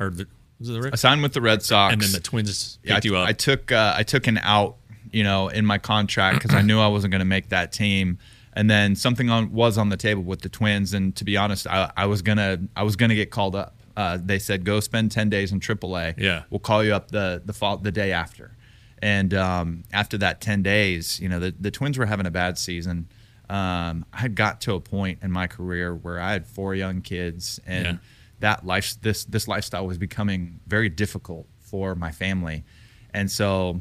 or the was it the Red? I signed with the Red Sox, and then the Twins Yeah, I, you up. I took uh, I took an out, you know, in my contract because I knew I wasn't going to make that team. And then something on was on the table with the Twins, and to be honest, I, I was gonna I was gonna get called up. Uh, they said go spend ten days in AAA. Yeah. we'll call you up the the fall, the day after. And um, after that ten days, you know, the the Twins were having a bad season. Um, I had got to a point in my career where I had four young kids, and Yeah. that life this this lifestyle was becoming very difficult for my family and so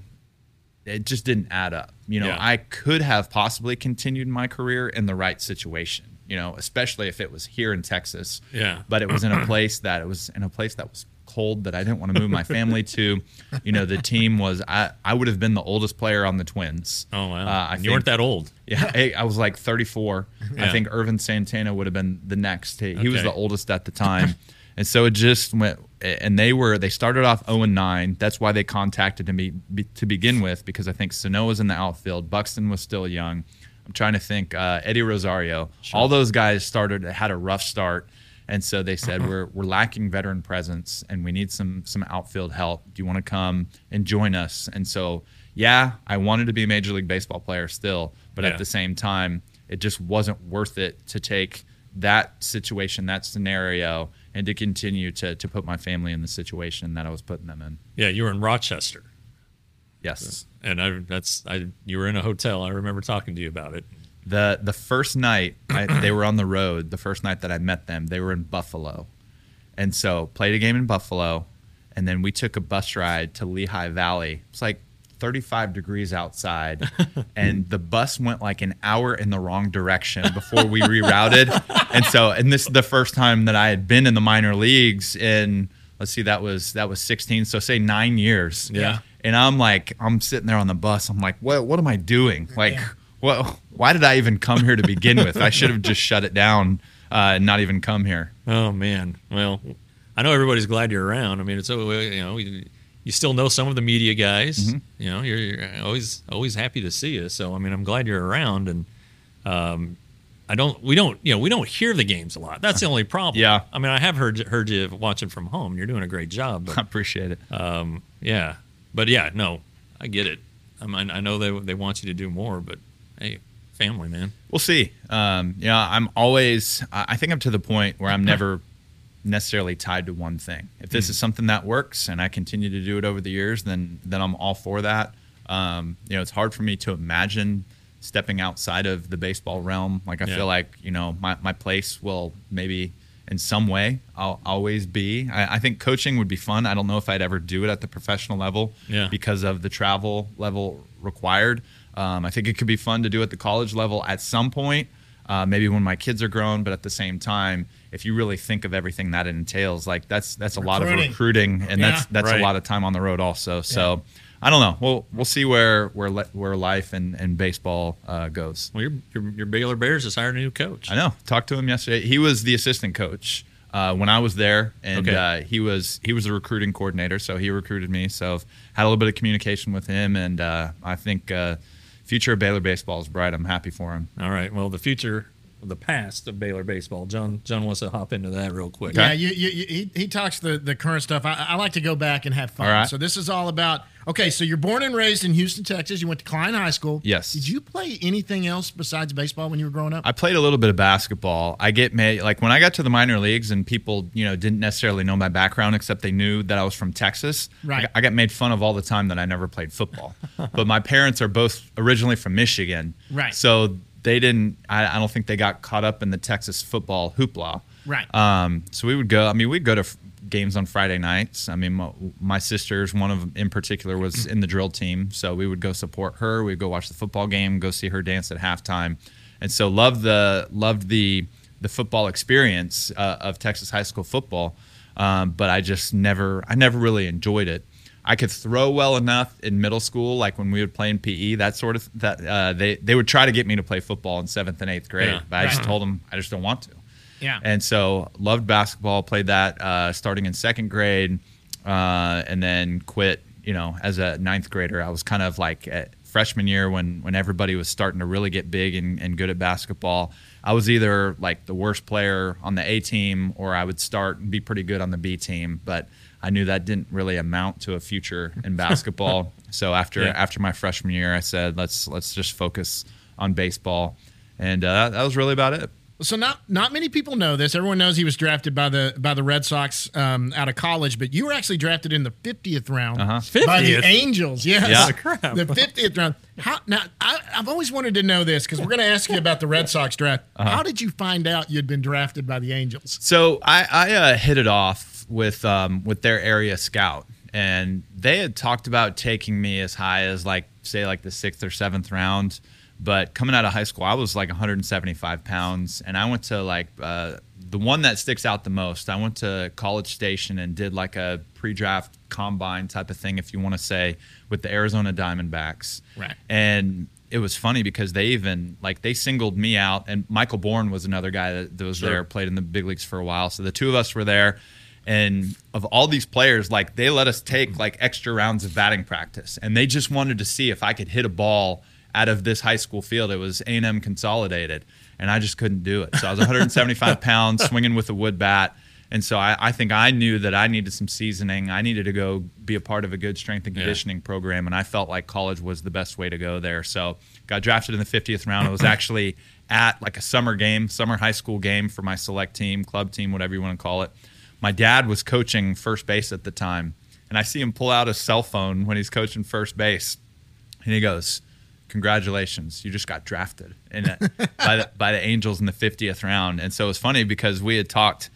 it just didn't add up you know Yeah. i could have possibly continued my career in the right situation you know especially if it was here in texas Yeah. but it was in a place that it was in a place that was cold that i didn't want to move my family to you know the team was i i would have been the oldest player on the twins oh wow, uh, I And you weren't that old. yeah, I, I was like 34. Yeah. I think Ervin Santana would have been the next. He, he was the oldest at the time, and so it just went. And they were they started off 0 and 9. That's why they contacted me to begin with because I think Sano was in the outfield. Buxton was still young. I'm trying to think. Uh, Eddie Rosario. All those guys started had a rough start. And so they said uh-huh. we're we're lacking veteran presence and we need some some outfield help. Do you want to come and join us? And so yeah, I wanted to be a major league baseball player still, but Yeah. at the same time, it just wasn't worth it to take that situation, that scenario, and to continue to to put my family in the situation that I was putting them in. Yeah, you were in Rochester, Yes. and I that's I you were in a hotel. I remember talking to you about it. The the first night I, they were on the road, the first night that I met them, they were in Buffalo, and so played a game in Buffalo, and then we took a bus ride to Lehigh Valley. It's like 35 degrees outside, and the bus went like an hour in the wrong direction before we rerouted, and so and this is the first time that I had been in the minor leagues in let's see that was that was 16, so say nine years. Yeah. And I'm like, I'm sitting there on the bus. I'm like, what? What am I doing? Like, what? Why did I even come here to begin with? I should have just shut it down uh, and not even come here. Oh man. Well, I know everybody's glad you're around. I mean, it's uh, you know you, you still know some of the media guys. Mm-hmm. You know, you're, you're always always happy to see you. So I mean, I'm glad you're around. And um, I don't we don't you know we don't hear the games a lot. That's the only problem. Yeah. I mean, I have heard heard you watching from home. You're doing a great job. I appreciate it. um, yeah, but yeah, no, I get it. I mean, I know they they want you to do more, but hey, family, man. We'll see. Um, you know, I'm always. I think I'm to the point where I'm never necessarily tied to one thing. If this is something that works and I continue to do it over the years, then then I'm all for that. Um, you know, it's hard for me to imagine stepping outside of the baseball realm. Like I Yeah. feel like you know my my place will maybe in some way I'll always be. I, I think coaching would be fun. I don't know if I'd ever do it at the professional level Yeah. because of the travel level required. Um, I think it could be fun to do at the college level at some point, uh, maybe when my kids are grown. But at the same time, if you really think of everything that it entails, like that's that's a lot of Recruiting. recruiting, and that's Yeah. that's Right. a lot of time on the road also. So. I don't know. We'll we'll see where where where life and, and baseball uh, goes. Well, your, your your Baylor Bears just hired a new coach. I know. Talked to him yesterday. He was the assistant coach uh, when I was there, and Okay. uh, he was he was the recruiting coordinator. So he recruited me. So I've had a little bit of communication with him, and uh, I think uh, future of Baylor baseball is bright. I'm happy for him. All right. Well, the future, the past of Baylor baseball. John John wants to hop into that real quick. Yeah, you, you, you, he, he talks the, the current stuff. I, I like to go back and have fun. All right. So this is all about. Okay, so you're born and raised in Houston, Texas. You went to Klein High School. Yes. Did you play anything else besides baseball when you were growing up? I played a little bit of basketball. I get made like when I got to the minor leagues and people, you know, didn't necessarily know my background except they knew that I was from Texas. Right. I I got made fun of all the time that I never played football. but my parents are both originally from Michigan. Right. So they didn't I, I don't think they got caught up in the Texas football hoopla. Right. Um, so we would go. I mean, we'd go to f- games on Friday nights. I mean, my, my sisters, one of them in particular, was in the drill team, so we would go support her. We'd go watch the football game, go see her dance at halftime, and so loved the loved the the football experience uh, of Texas high school football. Um, but I just never, I never really enjoyed it. I could throw well enough in middle school, like when we would play in PE, that sort of that. Uh, they they would try to get me to play football in seventh and eighth grade, Yeah. but I just told them I just don't want to. yeah. And so loved basketball, played that uh, starting in second grade, uh, and then quit. You know, as a ninth grader, I was kind of like at freshman year when when everybody was starting to really get big and, and good at basketball. I was either like the worst player on the A team, or I would start and be pretty good on the B team. But I knew that didn't really amount to a future in basketball. so after Yeah. after my freshman year, I said let's let's just focus on baseball, and uh, that was really about it. So not not many people know this. Everyone knows he was drafted by the by the Red Sox um, out of college, but you were actually drafted in the fiftieth round Uh-huh. by the Angels. Yes, Yeah. Crap. the fiftieth round. How now? I, I've always wanted to know this because we're going to ask you about the Red Sox draft. Uh-huh. How did you find out you'd been drafted by the Angels? So I, I uh, hit it off with um, with their area scout, and they had talked about taking me as high as like say like the sixth or seventh round. But coming out of high school, I was like 175 pounds, and I went to like uh, the one that sticks out the most. I went to College Station and did like a pre-draft combine type of thing, if you want to say, with the Arizona Diamondbacks. Right. And it was funny because they even like they singled me out, and Michael Bourn was another guy that, that was Sure. there, played in the big leagues for a while. So the two of us were there, and of all these players, like they let us take like extra rounds of batting practice, and they just wanted to see if I could hit a ball out of this high school field. It was A and M Consolidated, and I just couldn't do it. So I was 175 pounds, swinging with a wood bat. And so I, I think I knew that I needed some seasoning. I needed to go be a part of a good strength and Yeah. conditioning program, and I felt like college was the best way to go there. So got drafted in the 50th round. I was actually at like a summer game, summer high school game for my select team, club team, whatever you want to call it. My dad was coaching first base at the time, and I see him pull out his cell phone when he's coaching first base, and he goes, "Congratulations, you just got drafted by the, by the Angels in the 50th round." And so it was funny because we had talked,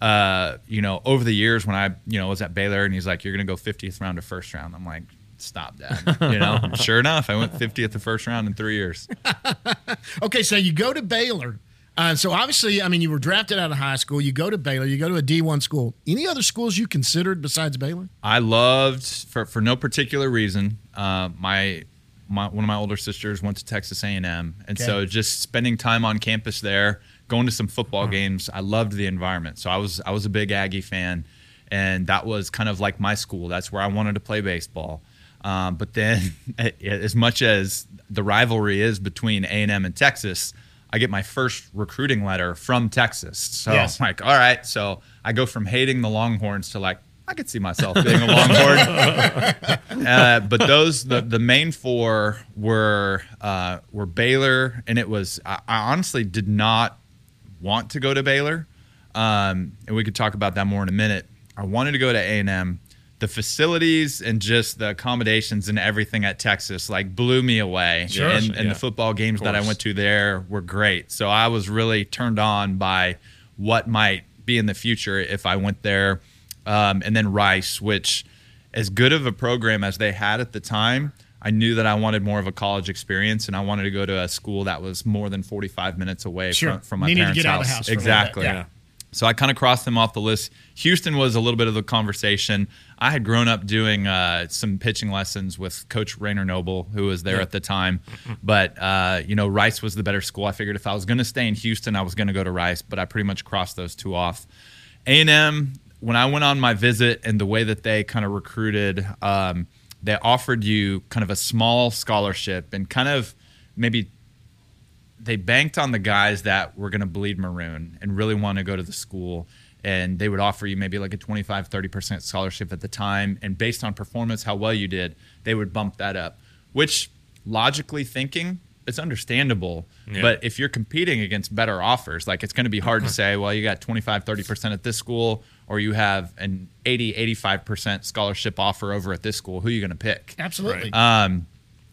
uh, you know, over the years when I, you know, was at Baylor, and he's like, "You're going to go 50th round to first round." I'm like. Stop that. You know, sure enough, I went 50th the first round in three years. Okay, so you go to Baylor. Uh, so obviously, I mean, you were drafted out of high school. You go to Baylor. You go to a D1 school. Any other schools you considered besides Baylor? I loved for for no particular reason. Uh, my my one of my older sisters went to Texas A and M, and so just spending time on campus there, going to some football games. I loved the environment. So I was I was a big Aggie fan, and that was kind of like my school. That's where I wanted to play baseball. Um, but then, as much as the rivalry is between A and M and Texas. I get my first recruiting letter from Texas. So Yes. I'm like, all right. So I go from hating the Longhorns to like, I could see myself being a Longhorn. uh, but those the, the main four were uh, were Baylor, and it was I, I honestly did not want to go to Baylor, um, and we could talk about that more in a minute. I wanted to go to A and M. The facilities and just the accommodations and everything at Texas like blew me away. Sure. and, and Yeah. the football games that I went to there were great. So I was really turned on by what might be in the future if I went there. Um, and then Rice, which as good of a program as they had at the time, I knew that I wanted more of a college experience, and I wanted to go to a school that was more than 45 minutes away Sure. from, from my Needed parents' get out of house. the house for a little bit. exactly. Yeah. So I kind of crossed them off the list. Houston was a little bit of the conversation. I had grown up doing uh, some pitching lessons with Coach Rayner Noble, who was there at the time. But uh, you know, Rice was the better school. I figured if I was going to stay in Houston, I was going to go to Rice. But I pretty much crossed those two off. A and M. When I went on my visit and the way that they kind of recruited, um, they offered you kind of a small scholarship and kind of maybe they banked on the guys that were going to bleed maroon and really want to go to the school. And they would offer you maybe like a 25 30% scholarship at the time. And based on performance how well you did they would bump that up which logically thinking it's understandable. Yeah. but if you're competing against better offers like it's going to be hard to say well you got 25 30% at this school or you have an 80 85% scholarship offer over at this school. Who are you going to pick? Absolutely. um,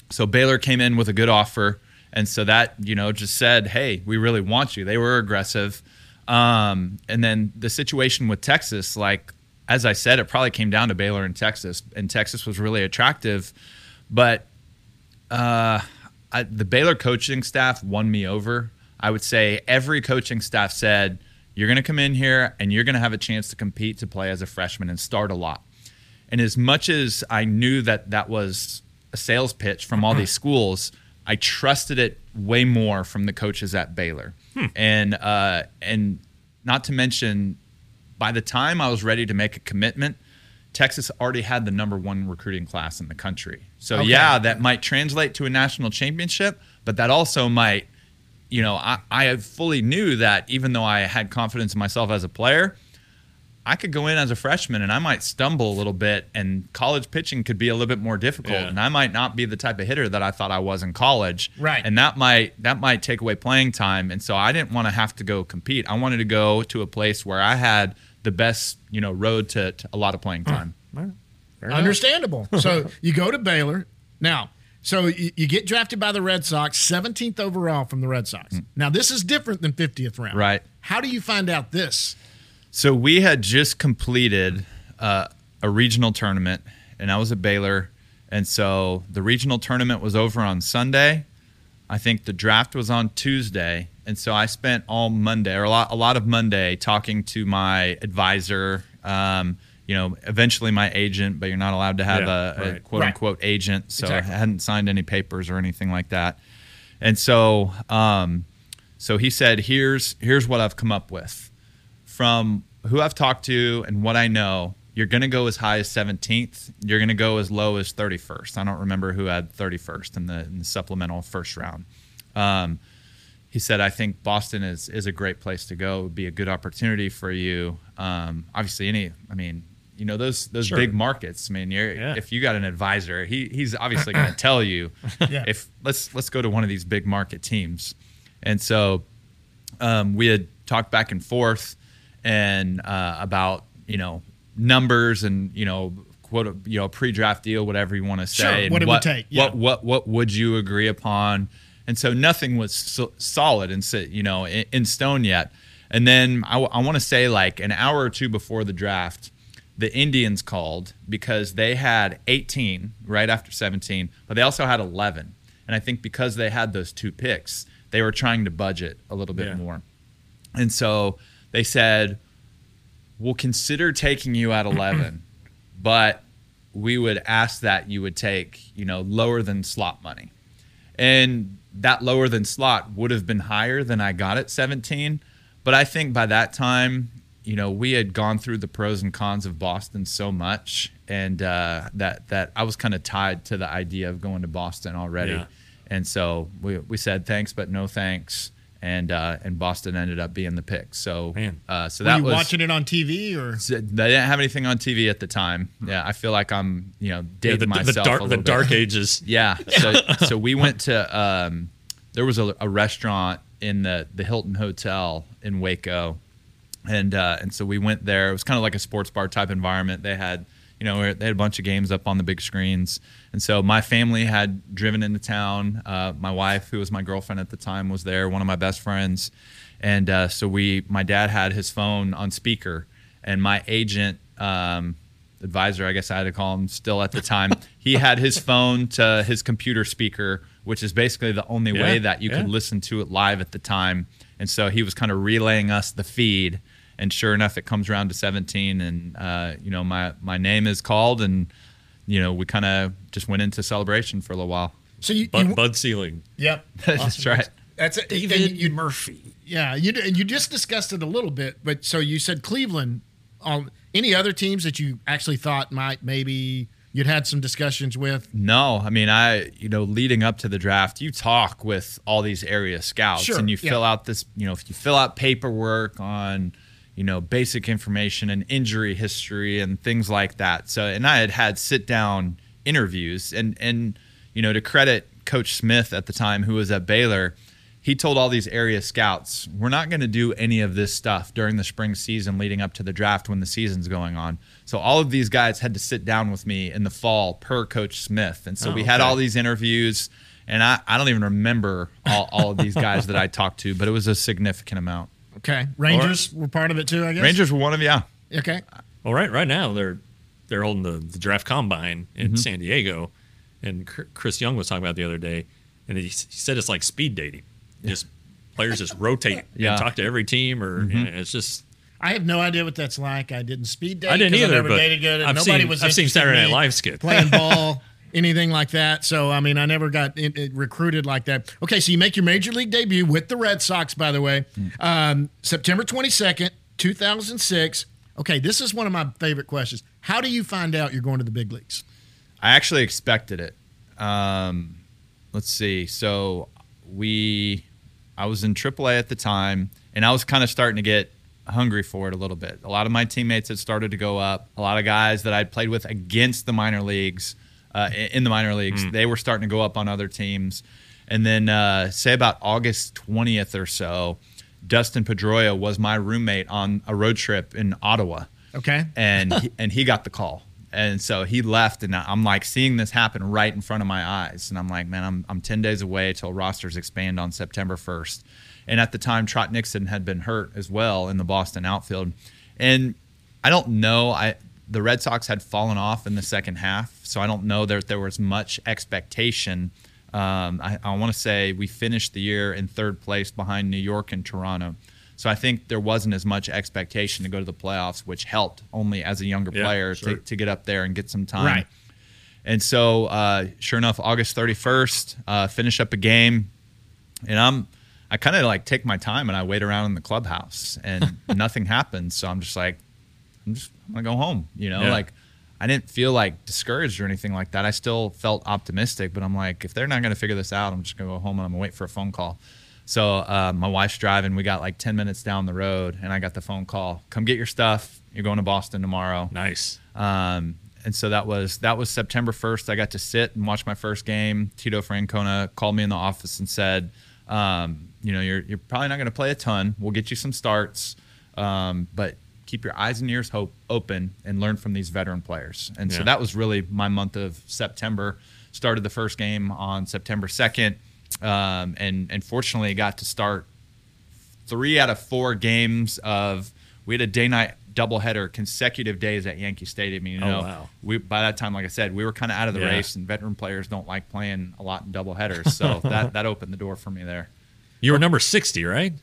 so Baylor came in with a good offer, and so that you know just said, "Hey, we really want you." They were aggressive, um, and then the situation with Texas, like as I said, it probably came down to Baylor and Texas, and Texas was really attractive, but uh, I, the Baylor coaching staff won me over. I would say every coaching staff said, "You're going to come in here and you're going to have a chance to compete to play as a freshman and start a lot." And as much as I knew that that was a sales pitch from all these schools, I trusted it way more from the coaches at Baylor. And uh, and not to mention, by the time I was ready to make a commitment, Texas already had the number one recruiting class in the country. So Okay. yeah, that might translate to a national championship, but that also might, you know, I, I fully knew that even though I had confidence in myself as a player, I could go in as a freshman and I might stumble a little bit, and college pitching could be a little bit more difficult, Yeah. and I might not be the type of hitter that I thought I was in college. Right. And that might that might take away playing time, and so I didn't want to have to go compete. I wanted to go to a place where I had the best, you know, road to, to a lot of playing time. Understandable. so you go to Baylor. Now, so you, you get drafted by the Red Sox, 17th overall from the Red Sox. Hmm. Now, this is different than 50th round. Right. How do you find out this? So we had just completed uh, a regional tournament, and I was at Baylor. And so the regional tournament was over on Sunday. I think the draft was on Tuesday, and so I spent all Monday or a lot, a lot of Monday talking to my advisor. Um, you know, eventually my agent, but you're not allowed to have Yeah, a, a right. quote Right. unquote agent. So Exactly. I hadn't signed any papers or anything like that. And so, um, so he said, "Here's here's what I've come up with." from who I've talked to and what I know, you're going to go as high as 17th. You're going to go as low as 31st. I don't remember who had 31st in the, in the supplemental first round. Um, he said, I think Boston is is a great place to go. It would be a good opportunity for you. Um, obviously, any, I mean, you know those those Sure. big markets. I mean, you're, Yeah. if you got an advisor, he he's obviously going to tell you Yeah. if let's let's go to one of these big market teams. And so um, we had talked back and forth and uh, about you know numbers and you know quote you know pre-draft deal whatever you want to say Sure, what it would take, yeah. what what what would you agree upon and so nothing was so, solid and you know in, in stone yet and then I, want to say like an hour or two before the draft the Indians called because they had 18 right after 17 but they also had 11 and I think because they had those two picks they were trying to budget a little bit Yeah. more and so they said, we'll consider taking you at 11, but we would ask that you would take, you know, lower than slot money. And that lower than slot would have been higher than I got at 17. But I think by that time, you know, we had gone through the pros and cons of Boston so much, and uh, that that I was kind of tied to the idea of going to Boston already. Yeah. And so we, we said thanks, but no thanks. And uh, and Boston ended up being the pick. So uh, so Were that you was watching it on TV or? so they didn't have anything on TV at the time. Yeah, I feel like I'm you know Yeah, dating the, the myself dark a the little dark bit. ages. Yeah. So so we went to um, there was a, a restaurant in the the Hilton Hotel in Waco, and uh, and so we went there. It was kind of like a sports bar type environment. They had you know they had a bunch of games up on the big screens, and so my family had driven into town. Uh, my wife, who was my girlfriend at the time, was there. One of my best friends, and uh, so we my dad had his phone on speaker, and my agent. Um, advisor, I guess I had to call him still at the time. he had his phone to his computer speaker, which is basically the only way that you could listen to it live at the time. And so he was kind of relaying us the feed. And sure enough, it comes around to 17, and uh, you know my my name is called, and you know we kind of just went into celebration for a little while. So you, Bud, you Bud Selig. yep. That's right. That's it. David And you, Murphy. yeah, you and you just discussed it a little bit, but so you said Cleveland. Um, any other teams that you actually thought might maybe you'd had some discussions with? No, I mean, I, you know, leading up to the draft, you talk with all these area scouts Sure, and you yeah. fill out this, you know, if you fill out paperwork on, you know, basic information and injury history and things like that. So, and I had had sit down interviews and, and, you know, to credit Coach Smith at the time, who was at Baylor, he told all these area scouts, we're not going to do any of this stuff during the spring season leading up to the draft when the season's going on. So all of these guys had to sit down with me in the fall per Coach Smith. And so Oh, we had okay. all these interviews and I, I don't even remember all, all of these guys that I talked to, but it was a significant amount. Okay, Rangers were part of it too. I guess Rangers were one of yeah. Okay, Well, right right now they're they're holding the, the draft combine in Mm-hmm. San Diego, and Chris Young was talking about it the other day, and he, he said it's like speed dating. Just players just rotate Yeah. and talk to every team, or Mm-hmm. you know, it's just I have no idea what that's like. I didn't speed date. I didn't either, never but dated good. and I've nobody seen- was. I've seen Saturday Night Live skit. playing ball, anything like that. So I mean, I never got in, in- recruited like that. Okay, so you make your major league debut with the Red Sox, by the way, um, September twenty second, two thousand six. Okay, this is one of my favorite questions. How do you find out you're going to the big leagues? I actually expected it. Um, let's see. So we, I was in AAA at the time, and I was kind of starting to get hungry for it a little bit. A lot of my teammates had started to go up. A lot of guys that I'd played with against the minor leagues, uh, in the minor leagues, they were starting to go up on other teams. And then, uh, say about August twentieth or so, Dustin Pedroia was my roommate on a road trip in Ottawa Okay, and he, and he got the call. And so he left, and I'm like seeing this happen right in front of my eyes, and I'm like, man, I'm I'm 10 days away till rosters expand on September 1st. And at the time, Trot Nixon had been hurt as well in the Boston outfield, and I don't know. I the Red Sox had fallen off in the second half, so I don't know that there was much expectation. Um, I, I want to say we finished the year in third place behind New York and Toronto. So I think there wasn't as much expectation to go to the playoffs, which helped only as a younger Yeah, player sure. to, to get up there and get some time. Right. And so, uh, sure enough, August 31st, uh, finish up a game, and I'm, I kind of like take my time and I wait around in the clubhouse, and nothing happens. So I'm just like, I'm just I'm gonna go home. You know, Yeah. like I didn't feel like discouraged or anything like that. I still felt optimistic, but I'm like, if they're not gonna figure this out, I'm just gonna go home and I'm gonna wait for a phone call. So uh, my wife's driving. We got like 10 minutes down the road, and I got the phone call. Come get your stuff. You're going to Boston tomorrow. Nice. Um, and so that was that was September 1st. I got to sit and watch my first game. Tito Francona called me in the office and said, um, you know, you're you're probably not going to play a ton. We'll get you some starts, um, but keep your eyes and ears hope open and learn from these veteran players. And so that was really my month of September. Started the first game on September 2nd, um, and and fortunately got to start three out of four games of we had a day night doubleheader consecutive days at Yankee Stadium. You Oh, know, wow. we by that time, like I said, we were kind of out of the Yeah. race, and veteran players don't like playing a lot in doubleheaders. So that that opened the door for me there. You were number 60, right?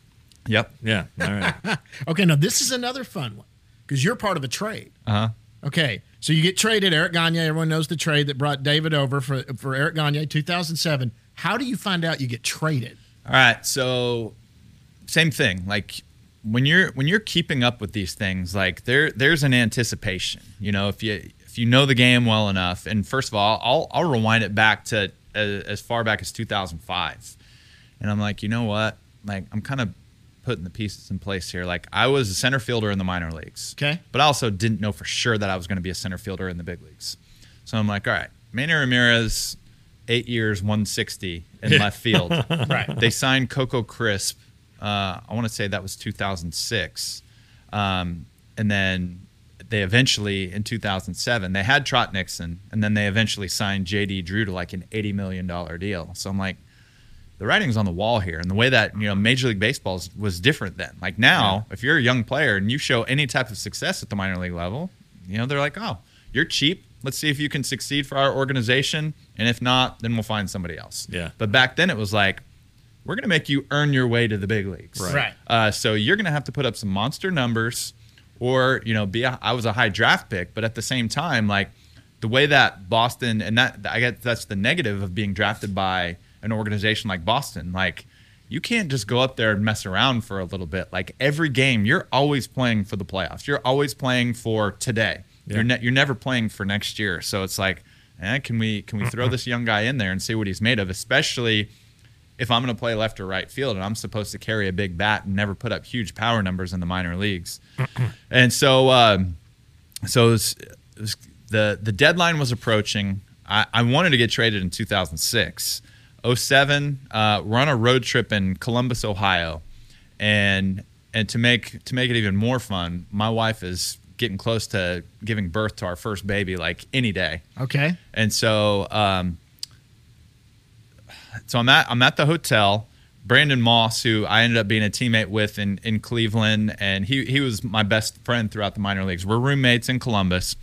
Yep. Yeah. All right. Okay, now this is another fun one because you're part of a trade. Uh huh. Okay, so you get traded, Eric Gagne. Everyone knows the trade that brought David over for for Eric Gagne, 2007. How do you find out you get traded? All right, so same thing. Like when you're when you're keeping up with these things, like there there's an anticipation. You know, if you if you know the game well enough, and first of all, I'll I'll rewind it back to uh, as far back as 2005, and I'm like, you know what? Like I'm kind of putting the pieces in place here. Like I was a center fielder in the minor leagues, Okay. but I also didn't know for sure that I was going to be a center fielder in the big leagues. So I'm like, all right, Manny Ramirez, eight years, 160 in left field. Right. They signed Coco Crisp. Uh, I want to say that was 2006, um, and then they eventually in 2007 they had Trot Nixon, and then they eventually signed JD Drew to like an 80 million dollar deal. So I'm like, the writing's on the wall here, and the way that you know Major League Baseball was different then. Like now, if you're a young player and you show any type of success at the minor league level, you know they're like, oh, you're cheap. Let's see if you can succeed for our organization, and if not, then we'll find somebody else. Yeah. But back then it was like, we're gonna make you earn your way to the big leagues. Right. Right. Uh, so you're gonna have to put up some monster numbers, or you know, be a, I was a high draft pick, but at the same time, like the way that Boston and that I guess that's the negative of being drafted by an organization like Boston. Like you can't just go up there and mess around for a little bit. Like every game, you're always playing for the playoffs. You're always playing for today. Yeah. You're ne- you're never playing for next year. So it's like, eh, can we can we throw this young guy in there and see what he's made of? Especially if I'm going to play left or right field and I'm supposed to carry a big bat and never put up huge power numbers in the minor leagues. and so, um, so it was, it was, the the deadline was approaching. I, I wanted to get traded in 2006. 07, uh, we're on a road trip in Columbus, Ohio, and and to make to make it even more fun, my wife is getting close to giving birth to our first baby, like any day. Okay. And so, um, so I'm at I'm at the hotel. Brandon Moss, who I ended up being a teammate with in, in Cleveland, and he he was my best friend throughout the minor leagues. We're roommates in Columbus,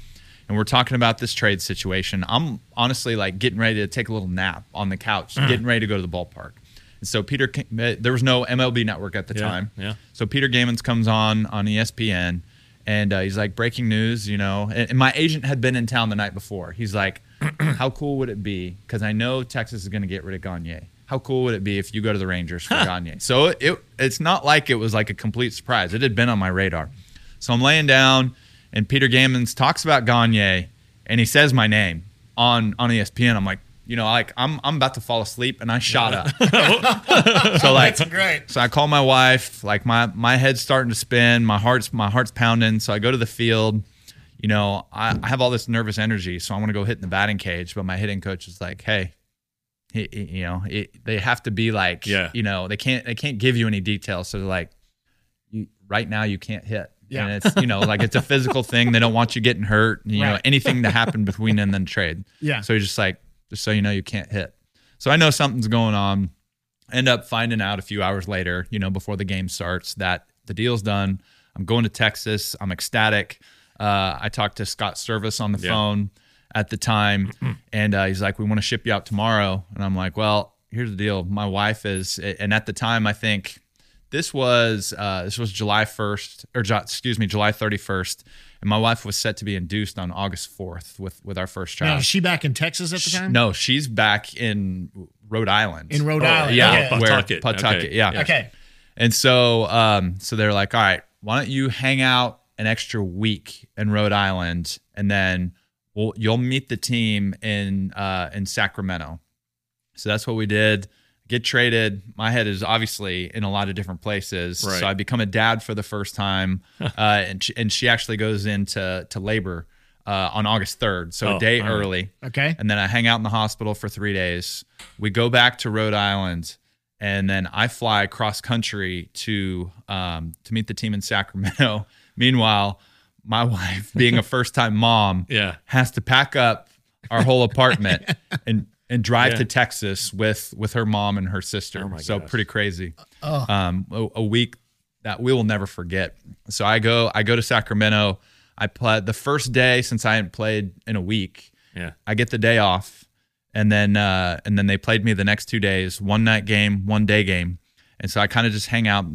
and we're talking about this trade situation. I'm honestly like getting ready to take a little nap on the couch, getting ready to go to the ballpark. And so Peter, there was no MLB network at the Yeah, time. yeah. So Peter Gammons comes on on ESPN, and uh, he's like, "Breaking news, you know." And, and my agent had been in town the night before. He's like, "How cool would it be? Because I know Texas is going to get rid of Gagne. How cool would it be if you go to the Rangers for Gagne?" So it it's not like it was like a complete surprise. It had been on my radar. So I'm laying down, and Peter Gammons talks about Gagne, and he says my name on on ESPN. I'm like. You know, like I'm, I'm about to fall asleep, and I shot up. so like, great. so I call my wife, like my my head's starting to spin, my heart's my heart's pounding. So I go to the field. You know, I, I have all this nervous energy, so I want to go hit in the batting cage. But my hitting coach is like, "Hey, he, he- you know, it, they have to be like, Yeah. you know, they can't they can't give you any details. So they're like, you, right now you can't hit. Yeah. And it's you know like it's a physical thing. They don't want you getting hurt. You know anything to happen between and then trade. Yeah. So he's just like, just so you know, you can't hit. So I know something's going on. End up finding out a few hours later, you know, before the game starts, that the deal's done. I'm going to Texas. I'm ecstatic. Uh, I talked to Scott Servais on the Yeah. phone at the time, and uh, he's like, "We want to ship you out tomorrow." And I'm like, "Well, here's the deal. My wife is, and at the time, I think this was uh, this was July 1st, or excuse me, July 31st, and my wife was set to be induced on August 4th with with our first Now, child. is she back in Texas at the time? No, she's back in Rhode Island. In Rhode Oh, Island. yeah, Okay. Pawtucket. where Okay. Pawtucket, yeah. Yeah. Okay. And so, um, so they're like, all right, why don't you hang out an extra week in Rhode Island, and then we'll you'll meet the team in uh, in Sacramento. So that's what we did. Get traded. My head is obviously in a lot of different places. Right. So I become a dad for the first time, uh, and she, and she actually goes into to labor uh, on August third, so Oh, a day all right. early. Okay. And then I hang out in the hospital for three days. We go back to Rhode Island, and then I fly cross country to um, to meet the team in Sacramento. Meanwhile, my wife, being a first time mom, Yeah. has to pack up our whole apartment and and drive Yeah. to Texas with with her mom and her sister. Oh my so gosh. pretty crazy. Um, a, a week that we will never forget. So I go I go to Sacramento. I play the first day since I hadn't played in a week. Yeah. I get the day off, and then uh, and then they played me the next two days, one night game, one day game, and so I kind of just hang out.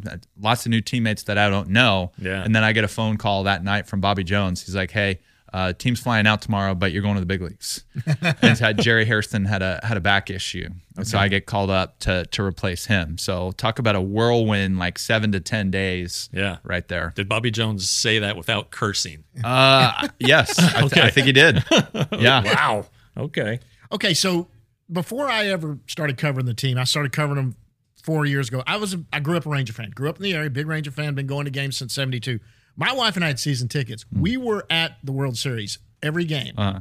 Lots of new teammates that I don't know, Yeah. And then I get a phone call that night from Bobby Jones. He's like, "Hey, uh, team's flying out tomorrow, but you're going to the big leagues." and had Jerry Hairston had a had a back issue, and so I get called up to to replace him. So talk about a whirlwind, like seven to ten days, Yeah. right there. Did Bobby Jones say that without cursing? Uh, yes, I, th- I think he did. Yeah, Wow. Okay. Okay, so before I ever started covering the team, I started covering them four years ago. I was a, I grew up a Ranger fan. Grew up in the area, big Ranger fan. Been going to games since '72. My wife and I had season tickets. We were at the World Series every game. Uh-huh.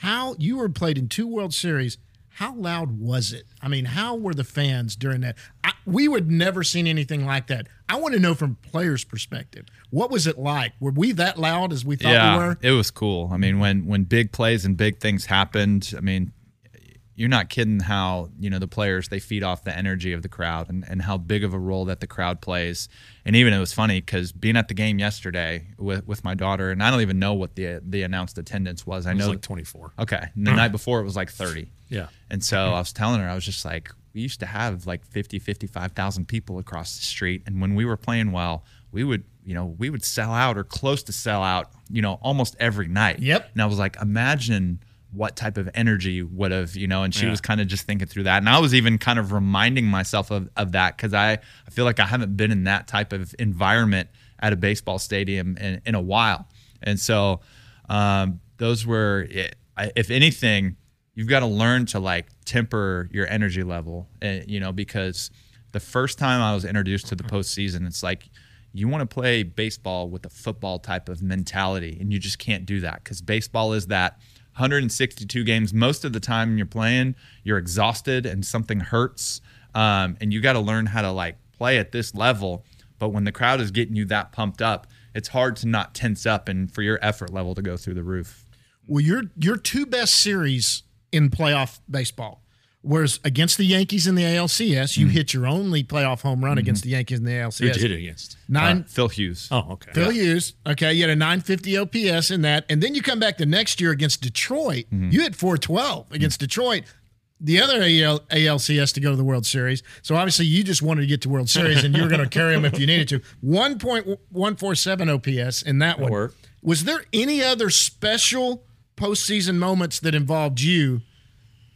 How you were played in two World Series? How loud was it? I mean, how were the fans during that? I, we would never seen anything like that. I want to know from players' perspective, what was it like? Were we that loud as we thought we were? It was cool. I mean, when when big plays and big things happened, I mean, you're not kidding how, you know, the players they feed off the energy of the crowd and, and how big of a role that the crowd plays. And even it was funny because being at the game yesterday with, with my daughter, and I don't even know what the the announced attendance was. I It was know like 24. okay. And the night before it was like 30. Yeah. And so mm-hmm. I was telling her, I was just like, we used to have like 50, 55,000 people across the street. And when we were playing well, we would, you know, we would sell out or close to sell out, you know, almost every night. Yep. And I was like, imagine what type of energy would have, you know, and she Yeah. was kind of just thinking through that. And I was even kind of reminding myself of, of that because I, I feel like I haven't been in that type of environment at a baseball stadium in, in a while. And so um, those were, I- if anything, you've got to learn to like temper your energy level, uh, you know, because the first time I was introduced to the postseason, it's like you want to play baseball with a football type of mentality, and you just can't do that because baseball is that 162 games. Most of the time you're playing, you're exhausted and something hurts, um, and you got to learn how to like play at this level. But when the crowd is getting you that pumped up, it's hard to not tense up and for your effort level to go through the roof. Well, your your two best series in playoff baseball, whereas against the Yankees in the ALCS, you mm-hmm. hit your only playoff home run against mm-hmm. the Yankees in the ALCS. Who did you hit it against? Nine. Uh, Phil Hughes. Oh, okay. Phil Hughes. Okay, you had a 950 OPS in that, and then you come back the next year against Detroit. Mm-hmm. You hit 412 against Detroit. The other AL, ALCS to go to the World Series. So obviously you just wanted to get to World Series, and you were going to carry them if you needed to. 1.147 OPS in that one. work. Was there any other special postseason moments that involved you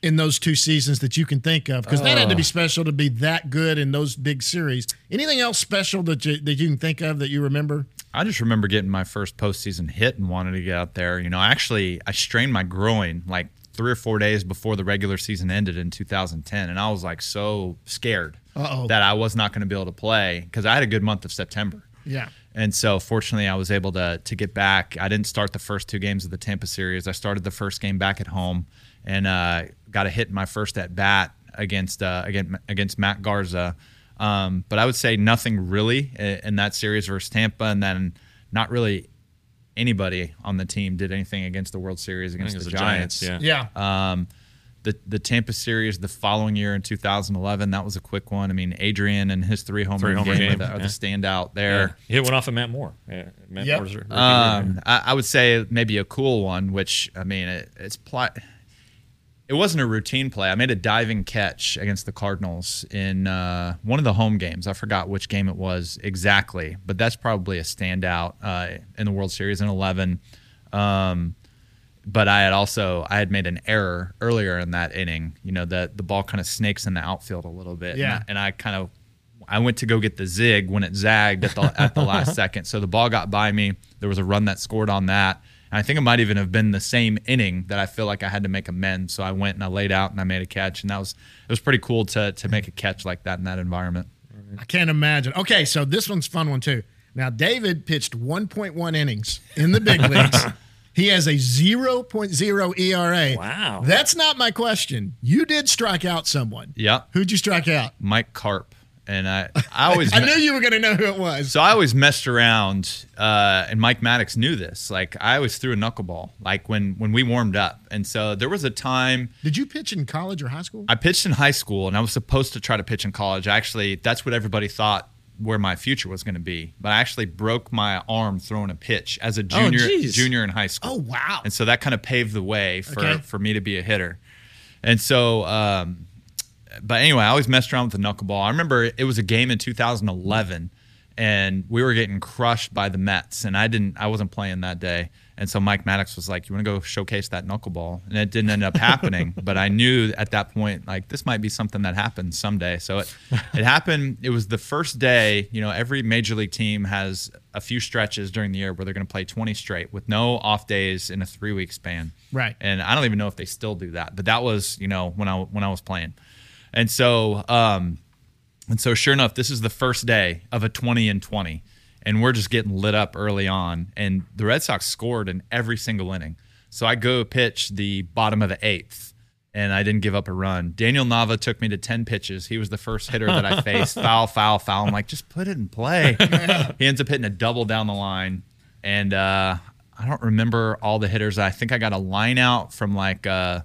in those two seasons that you can think of? Because that had to be special to be that good in those big series. Anything else special that you that you can think of that you remember? I just remember getting my first postseason hit and wanted to get out there. You know, actually, I strained my groin like three or four days before the regular season ended in 2010, and I was like so scared Uh-oh. that I was not going to be able to play because I had a good month of September. Yeah. And so, fortunately, I was able to to get back. I didn't start the first two games of the Tampa series. I started the first game back at home and uh, got a hit in my first at bat against uh, against against Matt Garza. Um, but I would say nothing really in that series versus Tampa, and then not really anybody on the team did anything against the World Series against it the, was Giants. Yeah. Yeah. Um, the the Tampa series the following year in 2011 that was a quick one. I mean, Adrian and his three home Three homer game, are the, are the standout there. He hit one off of Matt Moore. Yeah. Matt Yep. Moore's Um. I, I would say maybe a cool one, which I mean, it, it's pl- It wasn't a routine play. I made a diving catch against the Cardinals in uh, one of the home games. I forgot which game it was exactly, but that's probably a standout uh, in the World Series in eleven. Um, but I had also I had made an error earlier in that inning. You know, the the ball kind of snakes in the outfield a little bit. Yeah. And I, and I kind of I went to go get the zig when it zagged at the at the last second. So the ball got by me. There was a run that scored on that, And I think it might even have been the same inning that I feel like I had to make amends. So I went and I laid out and I made a catch, and that was it was pretty cool to to make a catch like that in that environment. I can't imagine. Okay, so this one's a fun one too. Now, David pitched 1.1 innings in the big leagues. He has a 0.0 ERA. Wow. That's not my question. You did strike out someone. Yeah. Who'd you strike out? Mike Carp, and I I always I knew you were going to know who it was. So I always messed around, uh, and Mike Maddux knew this. Like I always threw a knuckleball, like when when we warmed up. And so there was a time Did you pitch in college or high school? I pitched in high school, and I was supposed to try to pitch in college. Actually, that's what everybody thought where my future was going to be. But I actually broke my arm throwing a pitch as a junior geez. junior in high school. oh, wow. And so that kind of paved the way for, Okay. for me to be a hitter. And so, um, but anyway, I always messed around with the knuckleball. I remember it was a game in 2011, and we were getting crushed by the Mets, and I didn't, I wasn't playing that day. And so Mike Maddux was like, "You want to go showcase that knuckleball?" And it didn't end up happening. but I knew at that point, like this might be something that happens someday. So it, it happened. It was the first day. You know, every major league team has a few stretches during the year where they're going to play 20 straight with no off days in a three week span. Right. And I don't even know if they still do that, but that was, you know, when I when I was playing. And so um and so sure enough, this is the first day of a 20 and 20 and we're just getting lit up early on and the Red Sox scored in every single inning. So I go pitch the bottom of the 8th and I didn't give up a run. Daniel Nava took me to 10 pitches. He was the first hitter that I faced. foul, foul, foul. I'm like, just put it in play. he ends up hitting a double down the line. And uh, I don't remember all the hitters. I think I got a line out from like uh,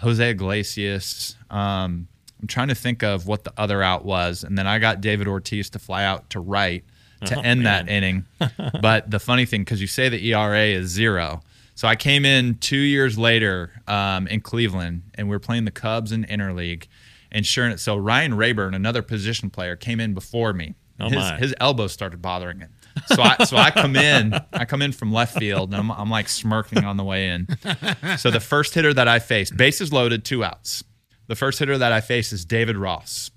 Jose Iglesias. Um, I'm trying to think of what the other out was. And then I got David Ortiz to fly out to right to end that inning. but the funny thing, because you say the ERA is zero. So I came in two years later um, in Cleveland, and we were playing the Cubs in interleague. And sure, enough- so Ryan Raburn, another position player, came in before me. Oh, his, my. his elbow started bothering him. So I so I come in, I come in from left field, and I'm, I'm like smirking on the way in. So the first hitter that I face, bases loaded, two outs. The first hitter that I face is David Ross,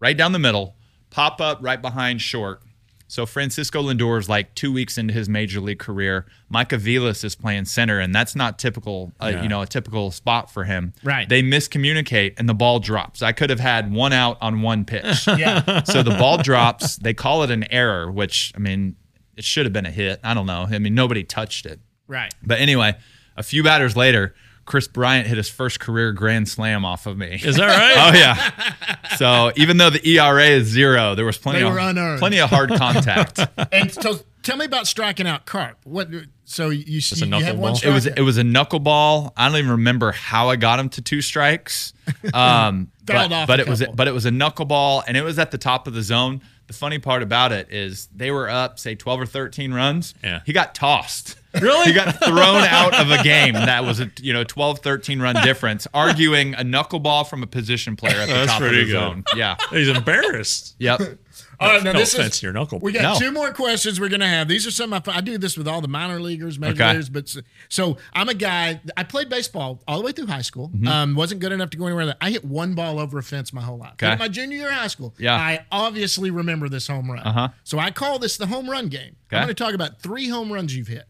right down the middle, pop up right behind short. So Francisco Lindor is like two weeks into his major league career. Mike Aviles is playing center, and that's not typical, uh, Yeah. you know, a typical spot for him. Right. They miscommunicate, and the ball drops. I could have had one out on one pitch. Yeah. so the ball drops. They call it an error, which I mean, it should have been a hit. I don't know. I mean, nobody touched it. right. But anyway, a few batters later, Kris Bryant hit his first career grand slam off of me. Is that right? oh yeah. So even though the ERA is zero, there was plenty They of unearned. plenty of hard contact. And so tell me about striking out Carp. What? So you, you, a you have one knuckleball? it was it was a knuckleball. I don't even remember how I got him to two strikes. Um, but, off but it was but it was a knuckleball, and it was at the top of the zone. The funny part about it is they were up, say, twelve or thirteen runs. Yeah. He got tossed. Really? He got thrown out of a game that was a you know 12, 13 run difference, arguing a knuckleball from a position player at the That's top of the good. zone. Yeah. He's embarrassed. Yep. All right, now no this offense is to your knuckle. We got No. two more questions we're gonna have. These are some I, I do this with all the minor leaguers, major Okay. leaguers, but s- so I'm a guy. I played baseball all the way through high school. Mm-hmm. Um, wasn't good enough to go anywhere. I hit one ball over a fence my whole life. Okay. In my junior year of high school. Yeah. I obviously remember this home run. Uh-huh. So I call this the home run game. Okay. I'm going to talk about three home runs you've hit.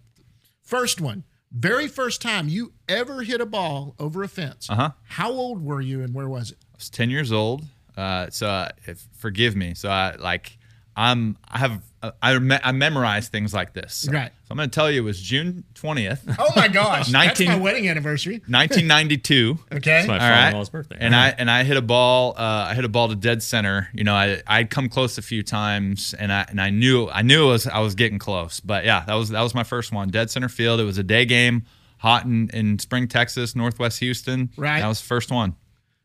First one, very first time you ever hit a ball over a fence. Uh-huh. How old were you and where was it? I was 10 years old. Uh, so uh, if, forgive me. So I like, I'm, I have, I, me- I memorize things like this. Right. So I'm going to tell you it was June 20th, Oh my gosh, that's my wedding anniversary. 1992. Okay. It's my father-in-law's birthday. And I and I hit a ball. Uh, I hit a ball to dead center. You know, I I'd come close a few times, and I and I knew I knew it was I was getting close. But yeah, that was that was my first one. Dead center field. It was a day game, hot in in Spring, Texas, Northwest Houston. Right. That was the first one.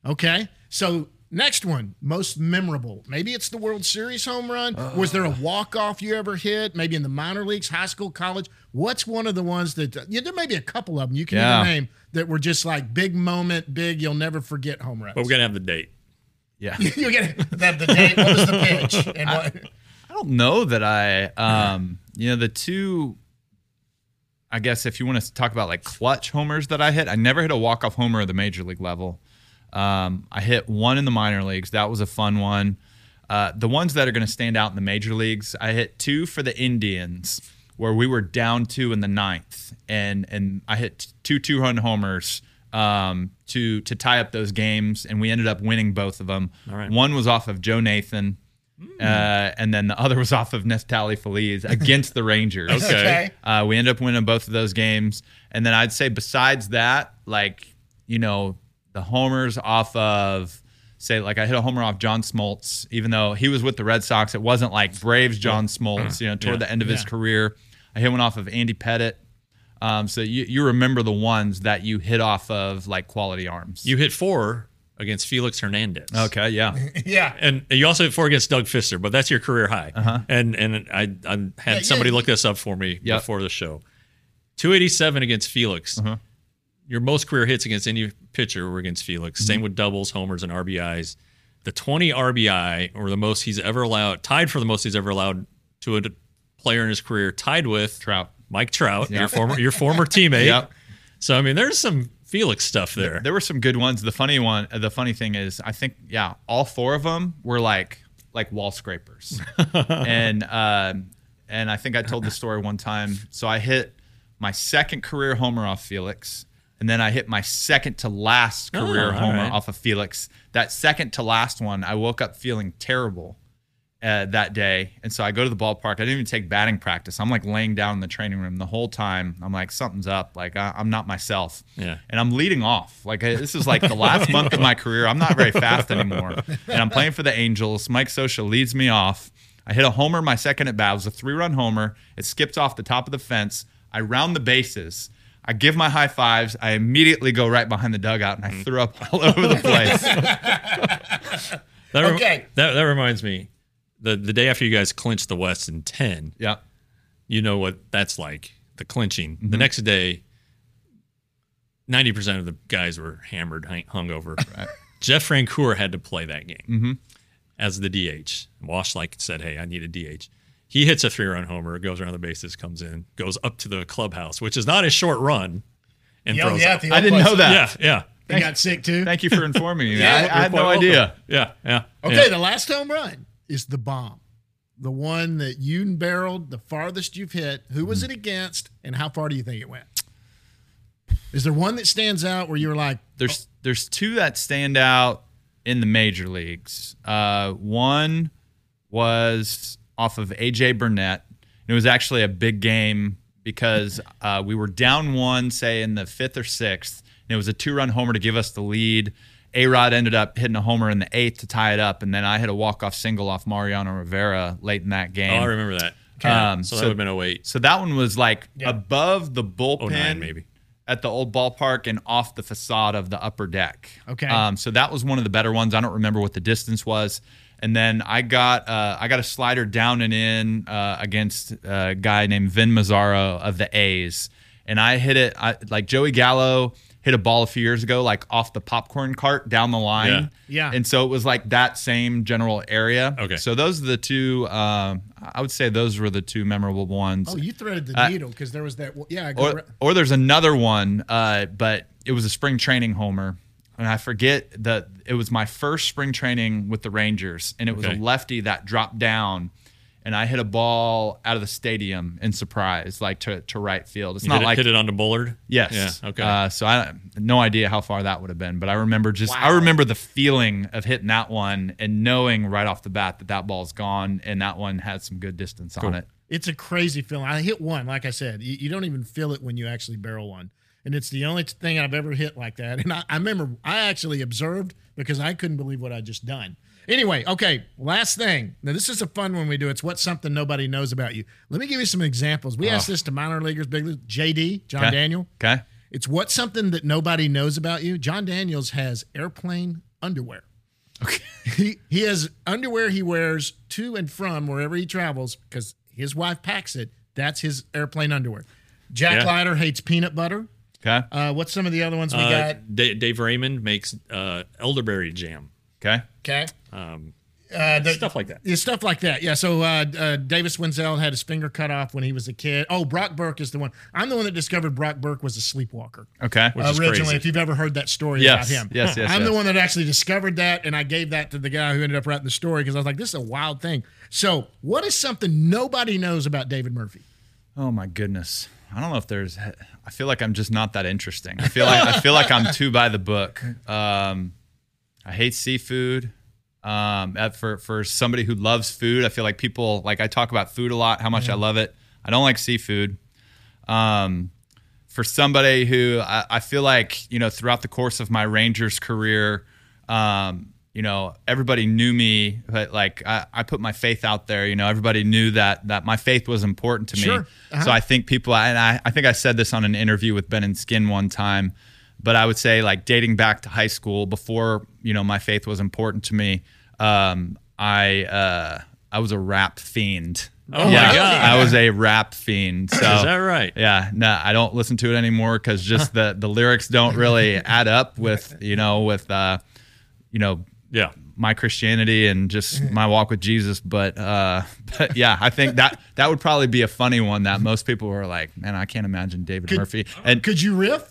Okay. So next one, most memorable. Maybe it's the World Series home run. Was there a walk off you ever hit? Maybe in the minor leagues, high school, college. What's one of the ones that yeah, there may be a couple of them you can Yeah. even name that were just like big moment, big you'll never forget home runs. but we're gonna have the date. Yeah. you get it. That the date. What was the pitch? And what? I don't know that I, um, you know, the two, I guess if you want to talk about like clutch homers that I hit, I never hit a walk off homer at the major league level. Um, I hit one in the minor leagues. That was a fun one. Uh, the ones that are going to stand out in the major leagues, I hit two for the Indians where we were down two in the ninth, and and I hit two two run homers um, to to tie up those games, and we ended up winning both of them. All right. One was off of Joe Nathan. Uh, and then the other was off of Neftali Feliz against the Rangers. Okay. Uh, we ended up winning both of those games. And then I'd say besides that, like, you know, the homers off of say like I hit a homer off John Smoltz, even though he was with the Red Sox. It wasn't like Braves John Smoltz, you know, toward Yeah. the end of his career. I hit one off of Andy Pettitte. Um, so you, you remember the ones that you hit off of like quality arms. You hit four against Felix Hernandez. okay, yeah. Yeah. And you also hit four against Doug Fister, but that's your career high. Uh-huh. And and I, I had Yeah, somebody yeah. look this up for me Yep. before the show. 287 against Felix. Uh-huh. Your most career hits against any pitcher were against Felix. Mm-hmm. Same with doubles, homers, and RBIs. The 20 RBI, or the most he's ever allowed, tied for the most he's ever allowed to a player in his career, tied with Trout. Mike Trout, your former your former teammate. Yep. So I mean, there's some Felix stuff there. There were some good ones. The funny one, the funny thing is, I think yeah, all four of them were like like wall scrapers, and um, and I think I told the story one time. So I hit my second career homer off Felix, and then I hit my second to last career Oh, homer right. off of Felix. That second to last one, I woke up feeling terrible. Uh, that day, and so I go to the ballpark. I didn't even take batting practice. I'm like laying down in the training room the whole time. I'm like, something's up. Like I, I'm not myself Yeah. and I'm leading off. Like I- this is like the last month of my career. I'm not very fast anymore, and I'm playing for the Angels. Mike Scioscia leads me off. I hit a homer my second at bat. It was a three-run homer. It skipped off the top of the fence. I round the bases. I give my high fives. I immediately go right behind the dugout and I threw up all over the place. That rem- Okay. that that reminds me, the the day after you guys clinched the West in ten, yeah. you know what that's like. The clinching. Mm-hmm. The next day, ninety percent of the guys were hammered, hung- hungover. Jeff Francoeur had to play that game Mm-hmm. as the DH. Wash like said, "Hey, I need a DH." He hits a three-run homer, goes around the bases, comes in, goes up to the clubhouse, which is not a short run, and Yeah, throws. yeah, out. the I didn't know that. yeah, yeah, He got sick too. Thank you for informing me. Yeah, I, I had no welcome. idea. Yeah, yeah. Okay, yeah. the last home run is the bomb. The one that you barreled the farthest you've hit. Who was it against and how far do you think it went? Is there one that stands out where you're like, There's there's two that stand out in the major leagues. Uh, one was off of AJ Burnett. And It was actually a big game because uh, we were down one, say in the fifth or sixth, and it was a two-run homer to give us the lead. A Rod ended up hitting a homer in the eighth to tie it up, and then I hit a walk-off single off Mariano Rivera late in that game. Oh, I remember that. Um, so, so- that would have been 08. So that one was like above the bullpen, maybe. at the old ballpark and off the facade of the upper deck. Okay. Um, so that was one of the better ones. I don't remember what the distance was. And then I got uh, I got a slider down and in uh, against a guy named Vin Mazzaro of the A's, and I hit it I, like Joey Gallo hit a ball a few years ago, like off the popcorn cart down the line. Yeah. Yeah. And so it was like that same general area. Okay. So those are the two. Um, I would say those were the two memorable ones oh, you threaded the Uh, needle because there was that. Yeah, I go or ra- or there's another one, uh, but it was a spring training homer, and I forget that it was my first spring training with the Rangers, and it was Okay. a lefty that dropped down, and I hit a ball out of the stadium in surprise, like to, to right field. It's You not hit, it, like hit it onto Bullard? yes, Yeah, okay. Uh, so I no idea how far that would have been, but I remember just I remember the feeling of hitting that one and knowing right off the bat that that ball's gone, and that one had some good distance on it. It's a crazy feeling. I hit one, like I said, you, you don't even feel it when you actually barrel one. And it's the only thing I've ever hit like that. And I, I remember I actually observed because I couldn't believe what I just done. Anyway, okay, last thing. Now, this is a fun one we do. It's what's something nobody knows about you. Let me give you some examples. We oh. asked this to minor leaguers, big leagues, JD, John Okay. Daniel. Okay. It's what's something that nobody knows about you. Jon Daniels has airplane underwear. Okay. He he has underwear he wears to and from wherever he travels because his wife packs it. That's his airplane underwear. Jack Yeah. Leiter hates peanut butter. Okay. Uh, what's some of the other ones we Uh, got? Da- Dave Raymond makes uh, elderberry jam. Okay. Okay. Um, Uh, the- stuff like that. Yeah, stuff like that. Yeah. So uh, uh, Davis Wendzel had his finger cut off when he was a kid. Oh, Brock Burke is the one. I'm the one that discovered Brock Burke was a sleepwalker. Okay. Which is originally, crazy. if you've ever heard that story Yes, about him. yes, yes, I'm the one that actually discovered that, and I gave that to the guy who ended up writing the story because I was like, this is a wild thing. So, what is something nobody knows about David Murphy? Oh my goodness. I don't know if there's. I feel like I'm just not that interesting. I feel like I feel like I'm too by the book. Um, I hate seafood. Um, for for somebody who loves food, I feel like people like I talk about food a lot, how much I love it. I don't like seafood. Um, for somebody who I, I feel like you know throughout the course of my Rangers career, um, you know everybody knew me, but like I, I put my faith out there. You know everybody knew that that my faith was important to Sure. me. Uh-huh. So I think people, and I, I think I said this on an interview with Ben and Skin one time, but I would say like dating back to high school before you know my faith was important to me. Um, I uh, I was a rap fiend. Oh my God. I was a rap fiend. So Is that right? yeah, no, I don't listen to it anymore because just the the lyrics don't really add up with you know with uh, you know Yeah. my Christianity and just my walk with Jesus. But uh, but yeah, I think that that would probably be a funny one that most people were like, man, I can't imagine David Murphy. And Could you riff?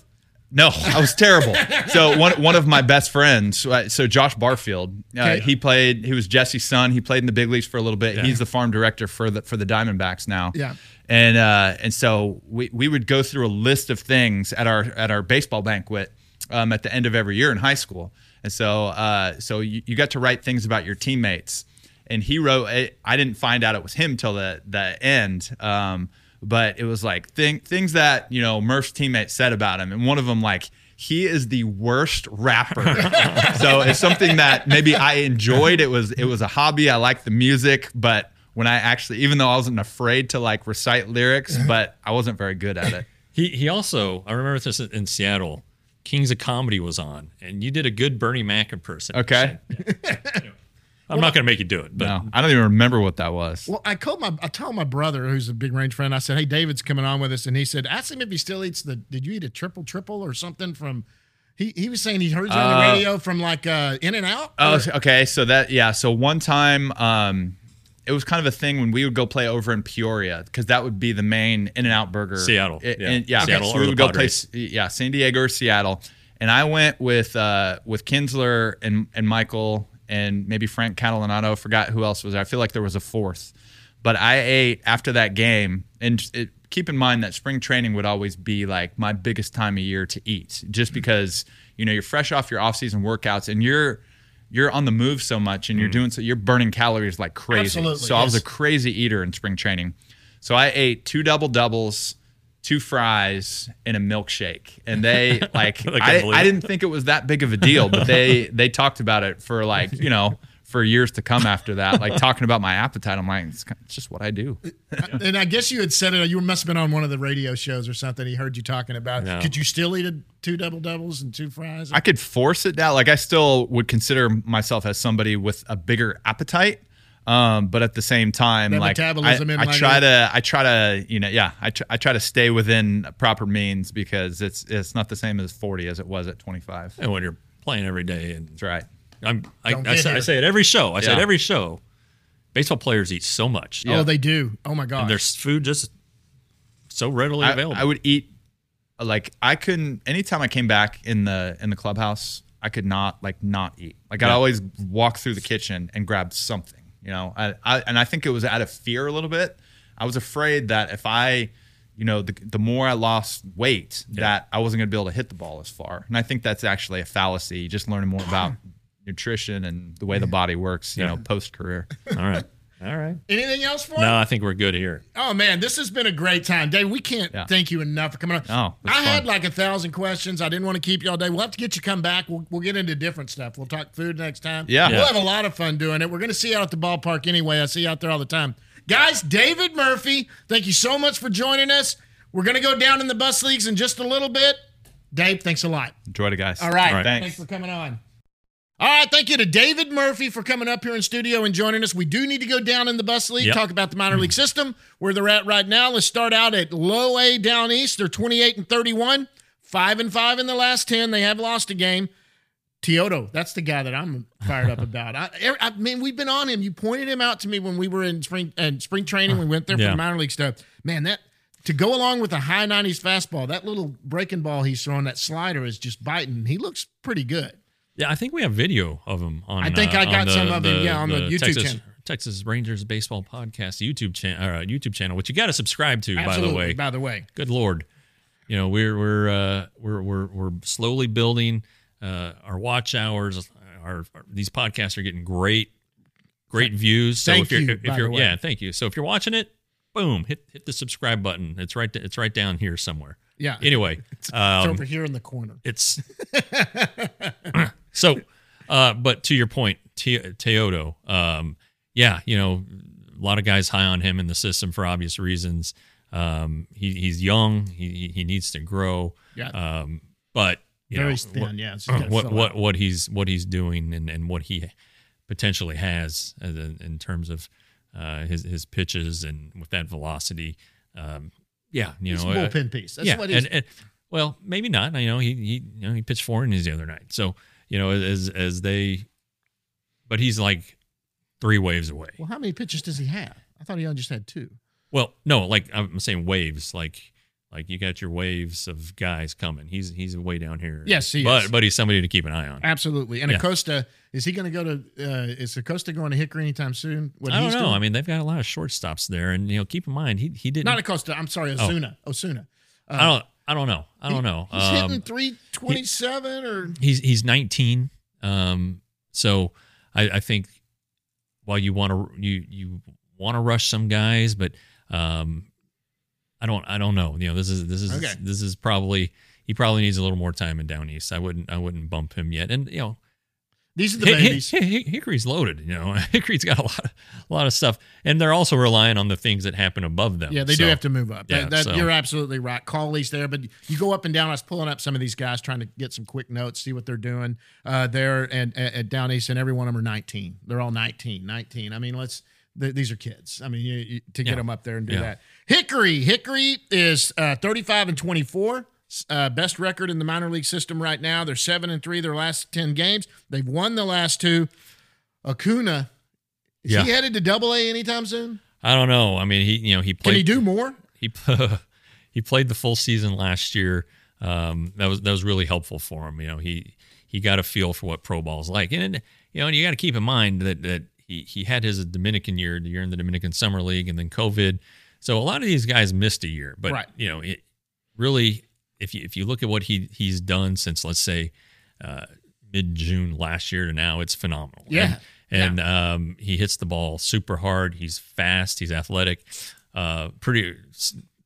no, I was terrible. so one one of my best friends, uh, so Josh Barfield, uh, Okay. he played. He was Jesse's son. He played in the big leagues for a little bit. Yeah. He's the farm director for the for the Diamondbacks now. Yeah. And uh, and so we we would go through a list of things at our at our baseball banquet um, at the end of every year in high school. And so uh, so you, you got to write things about your teammates. And he wrote. I I didn't find out it was him till the the end. Um, but it was like thing, things that you know Murph's teammates said about him, and one of them like he is the worst rapper. so it's something that maybe I enjoyed. It was it was a hobby. I liked the music, but when I actually, even though I wasn't afraid to like recite lyrics, but I wasn't very good at it. He he also I remember this in Seattle. Kings of Comedy was on, and you did a good Bernie Mac impersonation. Okay, I'm not going to make you do it, but no, I don't even remember what that was. Well, I called my I told my brother who's a big range friend. I said, "Hey, David's coming on with us," and he said, "Ask him if he still eats the. Did you eat a triple triple or something from?" He he was saying he heard you on the Uh, radio from like uh, In and Out. Oh, okay. So that yeah. So one time, um, it was kind of a thing when we would go play over in Peoria because that would be the main In and Out Burger. Seattle, yeah. yeah. Seattle So we would go play, yeah, San Diego or Seattle, and I went with uh, with Kinsler and and Michael and maybe Frank Catalanotto. Forgot who else was there. I feel like there was a fourth, but I ate after that game and. It, Keep in mind that spring training would always be like my biggest time of year to eat, just because you know you're fresh off your off-season workouts and you're you're on the move so much and you're mm-hmm. doing so you're burning calories like crazy. Absolutely, so I was a crazy eater in spring training. So I ate two double doubles, two fries, and a milkshake. And they like I I, believe I it. didn't think it was that big of a deal, but they they talked about it for like, you know, for years to come after that. Like talking about my appetite. I'm like, it's, it's just what I do. and I guess you had said it. You must have been on one of the radio shows or something. He heard you talking about. No. Could you still eat a, two double doubles and two fries? I could force it down. Like I still would consider myself as somebody with a bigger appetite. Um, but at the same time, That like metabolism I, in I try a- to, I try to, you know, yeah, I, tr- I try to stay within proper means because it's it's not the same as 40 as it was at 25. and when you're playing every day, and That's right. I'm I, Don't I, say, I say it every show. I say it every show. Baseball players eat so much, Oh, they do. Oh my god. and there's food just so readily I, available. I would eat uh, like I couldn't anytime I came back in the in the clubhouse, I could not like not eat. Like I'd always walk through the kitchen and grab something, you know. I, I and I think it was out of fear a little bit. I was afraid that if I, you know, the, the more I lost weight, that I wasn't going to be able to hit the ball as far. And I think that's actually a fallacy. Just learning more about nutrition and the way the body works, you Yeah. know, post career. All right, all right. Anything else for No, him? I think we're good here. Oh man, this has been a great time, Dave. We can't Yeah. thank you enough for coming on. Oh, it's I had like a thousand questions. I didn't want to keep you all day. We'll have to get you come back. We'll, we'll get into different stuff. We'll talk food next time. Yeah. we'll have a lot of fun doing it. We're going to see you out at the ballpark anyway. I see you out there all the time, guys. David Murphy, thank you so much for joining us. We're going to go down in the bus leagues in just a little bit. Dave, thanks a lot. Enjoy it, guys. All right. All right. Thanks. Thanks. for coming on. All right. Thank you to David Murphy for coming up here in studio and joining us. We do need to go down in the bus league, Yep. talk about the minor league system, where they're at right now. Let's start out at low A down east. They're 28 and 31, 5 and 5 in the last 10. They have lost a game. Teodo, that's the guy that I'm fired up about. I, er, I mean, we've been on him. You pointed him out to me when we were in spring and spring training. We went there for Yeah. the minor league stuff. Man, that to go along with a high 90s fastball, that little breaking ball he's throwing, that slider is just biting. He looks pretty good. Yeah, I think we have video of him on. I think uh, I got the- some of him, yeah, on the YouTube Texas, channel. Texas Rangers Baseball Podcast YouTube channel, uh, YouTube channel, which you got to subscribe to, by the way. By the way, Good lord, you know we're we're uh, we're we're we're slowly building uh, our watch hours. Our, our these podcasts are getting great, great views. So Thank if you're you, if you're the yeah, thank you. So if you're watching it, boom, hit hit the subscribe button. It's right it's right down here somewhere. yeah. Anyway, it's um, over here in the corner. it's so uh but to your point Te- Teodo um yeah you know a lot of guys high on him in the system for obvious reasons um he, he's young he he needs to grow Yeah. um but you Very know, thin, what, yeah, it's just gotta what what out. what he's what he's doing and and what he potentially has as in, in terms of uh his his pitches and with that velocity um yeah you He's know a uh, bullpen piece. That's yeah, what he's. and, and well, maybe not. You know, he he you know he pitched four innings the other night. So you know, as as they, but he's like three waves away. well, how many pitches does he have? I thought he only just had two. Well, no, like I'm saying waves, like like you got your waves of guys coming. He's he's way down here. Yes, he but is. but he's somebody to keep an eye on. Absolutely. And Yeah. Acosta, is he going to go to? Uh, is Acosta going to Hickory anytime soon? What I don't know. doing? I mean, they've got a lot of shortstops there, and you know, keep in mind he he didn't. not Acosta. I'm sorry, Osuna. Osuna. Uh, I don't. I don't know. I don't know. He's Um, hitting three twenty seven or he's he's 19 um so i i think while you want to you you want to rush some guys but um i don't i don't know you know this is this is Okay. this is probably he probably needs a little more time in down east i wouldn't i wouldn't bump him yet and you know these are the babies. Hick- Hick- Hickory's loaded, you know. Hickory's got a lot, of, a lot of stuff, and they're also relying on the things that happen above them. Yeah, they do have to move up. yeah, That- that- so- You're absolutely right. Cawley's there, but you go up and down. I was pulling up some of these guys trying to get some quick notes, see what they're doing uh, there and at, at Down East, and every one of them are 19. They're all 19, 19. I mean, let's. th- these are kids. I mean, you, you, to get Yeah. them up there and do Yeah. that. Hickory, Hickory is uh, 35 and 24. Uh, best record in the minor league system right now. They're seven and three their last 10 games. They've won the last two. Acuna, is Yeah. he headed to double A anytime soon? I don't know. I mean, he you know he Can played. he do more? he he played the full season last year. Um, that was that was really helpful for him. You know, he he got a feel for what pro ball is like, and you know, and you got to keep in mind that that he he had his Dominican year, the year in the Dominican Summer League, and then COVID. So a lot of these guys missed a year, but Right. you know, it really if you if you look at what he he's done since let's say uh, mid June last year to now, it's phenomenal. Yeah. And, and um, he hits the ball super hard. He's fast. He's athletic. Uh, pretty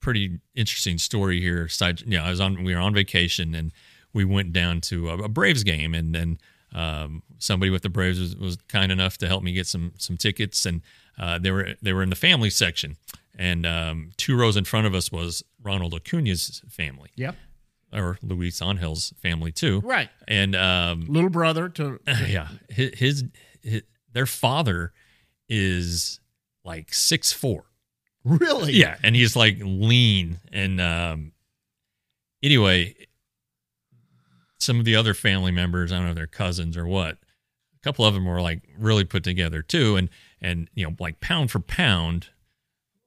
pretty interesting story here. Side, you know, I was on we were on vacation and we went down to a, a Braves game and then um, somebody with the Braves was, was kind enough to help me get some some tickets and uh, they were they were in the family section and um, two rows in front of us was Ronald Acuna's family Yep. Or Luis Angel's family too. Right. And um, Little brother to yeah, his, his, his their father is like six four. really. Yeah, and he's like lean and um. Anyway, some of the other family members, I don't know if they're cousins or what. A couple of them were like really put together too, and and you know like pound for pound,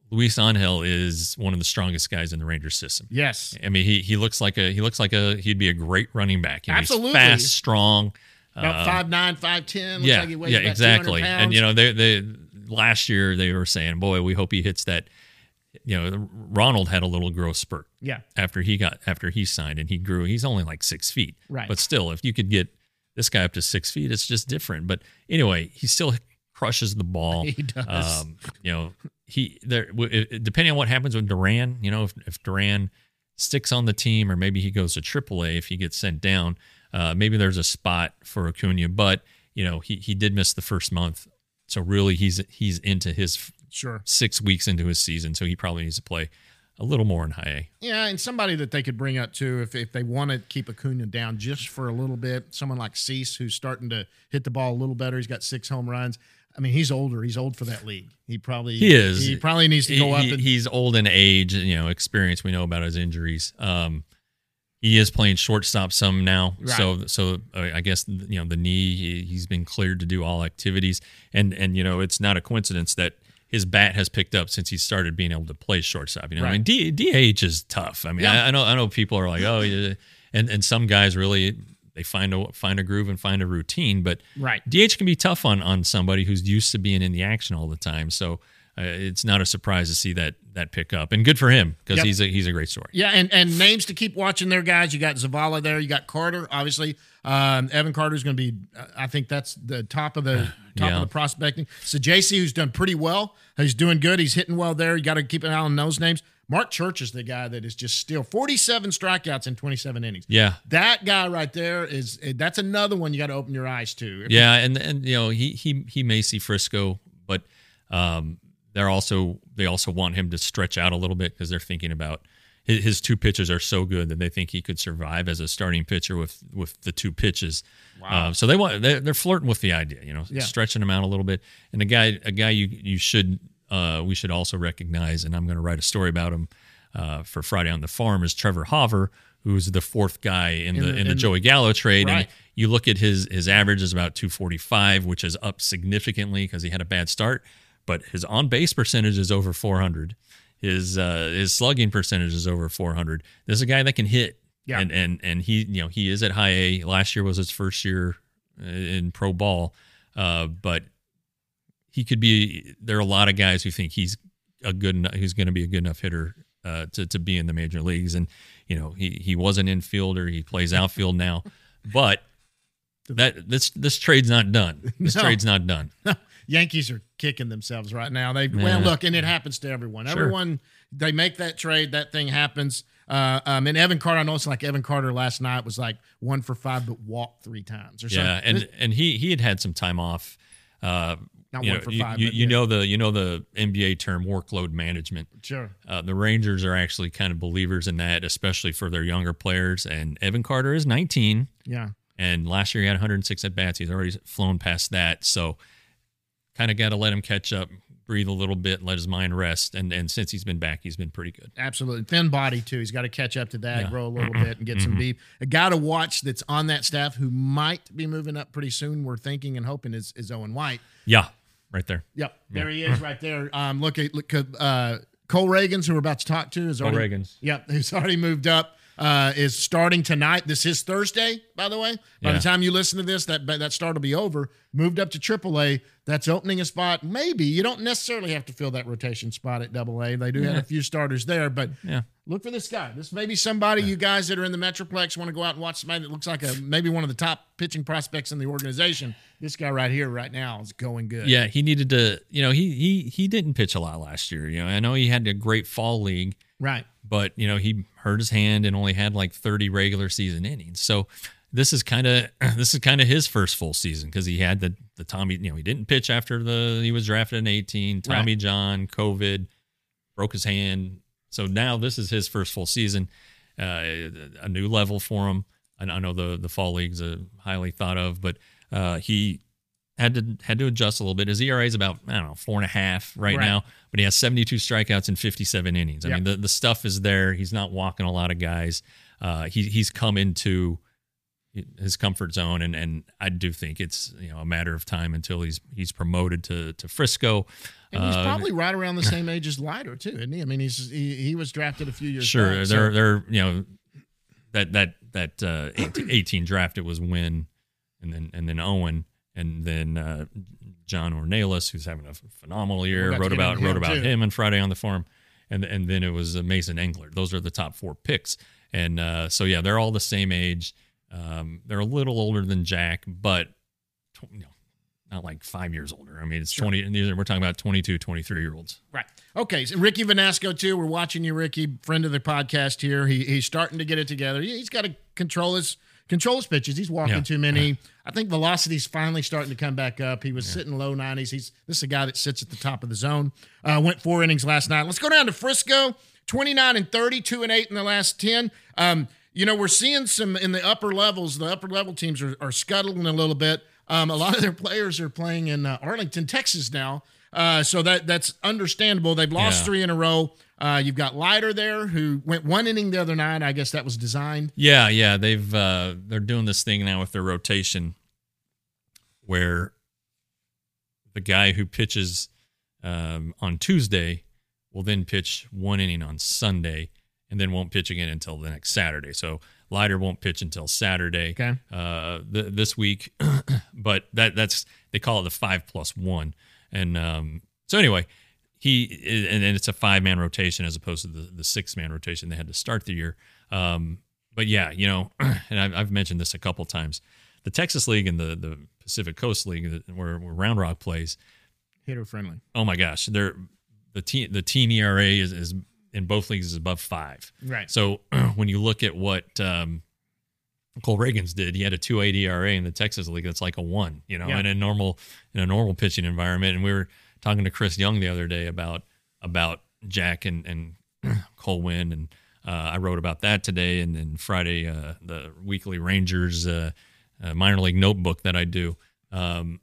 Luis Angel is one of the strongest guys in the Ranger system. Yes. I mean, he he looks like a he looks like a he'd be a great running back. You know, he's Absolutely. fast, strong. About uh, five nine, five ten. Looks yeah, like he weighs yeah, exactly. And you know, they they last year they were saying, "Boy, we hope he hits that." You know, Ronald had a little growth spurt yeah, after he got after he signed, and he grew. He's only like six feet, Right. But still, if you could get this guy up to six feet, it's just different. But anyway, he still crushes the ball. He does. Um, you know, he there depending on what happens with Duran. You know, if if Duran sticks on the team, or maybe he goes to AAA if he gets sent down. Uh, maybe there's a spot for Acuna, but you know he he did miss the first month, so really he's he's into his sure. six weeks into his season, so he probably needs to play a little more in high A. Yeah, and somebody that they could bring up too, if, if they want to keep Acuna down just for a little bit, someone like Seise, who's starting to hit the ball a little better. He's got six home runs. I mean, he's older. He's old for that league. He probably He is. He probably needs to He- go up. he- and, he's old in age, you know, experience. We know about his injuries. Um, he is playing shortstop some now, Right. so so uh, I guess you know the knee. He, he's been cleared to do all activities, and and you know it's not a coincidence that his bat has picked up since he started being able to play shortstop. You know, I mean, D, DH is tough. I mean, Yeah. I, I know I know people are like, oh, yeah. and and some guys really they find a find a groove and find a routine. But Right. DH can be tough on on somebody who's used to being in the action all the time. So uh, it's not a surprise to see that that pick up, and good for him because Yep. he's a he's a great story. Yeah, and, and names to keep watching there, guys. You got Zavala there. You got Carter, obviously. Um, Evan is going to be, uh, I think that's the top of the top Yeah. of the prospecting. So JC, who's done pretty well, he's doing good. He's hitting well there. You got to keep an eye on those names. Marc Church is the guy that is just still 47 strikeouts in 27 innings. Yeah, That guy right there is that's another one you got to open your eyes to. Yeah, and and you know he he he may see Frisco, but um, they're also they also want him to stretch out a little bit because they're thinking about his, his two pitches are so good that they think he could survive as a starting pitcher with with the two pitches. Wow. so they want they're, they're flirting with the idea, you know, Yeah. stretching him out a little bit. And a guy a guy you you should uh, we should also recognize, and I'm going to write a story about him uh, for Friday on the Farm is Trevor Hauver, who's the fourth guy in, the, the- in the in- Joey Gallo trade, Right. and you look at his his average is about 245, which is up significantly because he had a bad start, but his on base percentage is over 400. His uh, his slugging percentage is over 400. This is a guy that can hit, Yeah. and and and he you know he is at high A. Last year was his first year uh, in pro ball, uh, but he could be. There are a lot of guys who think he's a good enough, he's going to be a good enough hitter uh, to to be in the major leagues, and you know he he was an infielder. He plays outfield now, but that this this trade's not done. This No. trade's not done. Yankees are kicking themselves right now. They well, look, and it happens to everyone. Sure. Everyone they make that trade, that thing happens. Uh, um, and Evan Carter, I know it's like Evan Carter last night was like one for five, but walked three times or Yeah, something. and and he he had had some time off. Uh, Not you one know, for five, you, you yeah. know the you know the NBA term workload management. sure, Uh, the Rangers are actually kind of believers in that, especially for their younger players. And Evan Carter is 19, yeah, and last year he had 106 at bats. He's already flown past that, so kind of got to let him catch up, breathe a little bit, let his mind rest. And and since he's been back, he's been pretty good. absolutely. Thin body too. He's got to catch up to that, Yeah. Mm-hmm. grow a little bit, and get some beef. A guy to watch that's on that staff who might be moving up pretty soon. We're thinking and hoping is is Owen White. Yeah, right there. Yep, there he is, right there. Um, look at look uh, Cole Ragans, who we're about to talk to, is Cole already. Ragans. Yep, who's already moved up. Uh, is starting tonight. This is Thursday, by the way. By Yeah. the time you listen to this, that that start will be over. Moved up to AAA. That's opening a spot. Maybe you don't necessarily have to fill that rotation spot at AA. They do have a few starters there, but Yeah. look for this guy. This may be somebody you guys that are in the Metroplex want to go out and watch somebody that looks like a maybe one of the top pitching prospects in the organization. This guy right here, right now, is going good. Yeah, he needed to. You know, he he he didn't pitch a lot last year. You know, I know he had a great fall league, Right. But you know he hurt his hand and only had like 30 regular season innings. So this is kind of this is kind of his first full season because he had the the Tommy. You know, he didn't pitch after the he was drafted in 18. Tommy Right. John, COVID, broke his hand. So now this is his first full season, uh, a new level for him. I I know the the fall league's a highly thought of, but uh, he had to had to adjust a little bit. His ERA is about I don't know four and a half right, Right. now, but he has 72 strikeouts in 57 innings. I Yep. mean, the, the stuff is there. He's not walking a lot of guys. Uh, he he's come into his comfort zone, and and I do think it's you know a matter of time until he's he's promoted to to Frisco. And he's Uh, probably right around the same age as Leiter too, isn't he? I mean, he's he, he was drafted a few years. Ago. Sure, back, they're so- they're you know that that that uh, 18, 18 draft it was Winn, and then and then Owen, and then uh, John Ornelas, who's having a phenomenal year. We'll have to Wrote about wrote him, about too. him on Friday on the farm, and and then it was Mason Englert. Those are the top four picks, and uh, so yeah, they're all the same age. Um, they're a little older than Jack, but you know, not like five years older. I mean, it's twenty. And these are, we're talking about 22, 23 year olds. right. Okay, so Ricky Vanasco too. We're watching you, Ricky, friend of the podcast here. He he's starting to get it together. He, has got to control his control his pitches. He's walking Yeah. too many. I think velocity's finally starting to come back up. He was sitting low nineties. He's this is a guy that sits at the top of the zone. Uh, went four innings last night. Let's go down to Frisco. 29 and 30, 2 and 8 in the last 10. Um, you know, we're seeing some in the upper levels. The upper level teams are, are scuttling a little bit. Um, a lot of their players are playing in uh, Arlington, Texas now. Uh, so that that's understandable. They've lost Yeah. three in a row. Uh, you've got Leiter there who went one inning the other night. I guess that was designed. Yeah, yeah, they've uh, they're doing this thing now with their rotation, where the guy who pitches um, on Tuesday will then pitch one inning on Sunday, and then won't pitch again until the next Saturday. So Leiter won't pitch until Saturday. Okay. Uh, th- this week, but that that's they call it the five plus one, and um, so anyway, he and, and it's a five man rotation as opposed to the the six man rotation they had to start the year. Um, but yeah, you know, and I've, I've mentioned this a couple times. The Texas League and the the Pacific Coast League, where, where Round Rock plays, Hitter friendly. oh my gosh, they're the team the team ERA is, is in both leagues is above five. Right. So when you look at what um, Cole Ragans did, he had a two eight ERA in the Texas League. That's like a one, you know, Yeah. in a normal in a normal pitching environment. And we were talking to Chris Young the other day about about Jack and and Cole Winn, and uh, I wrote about that today. And then Friday, uh, the weekly Rangers uh, uh, minor league notebook that I do. Um,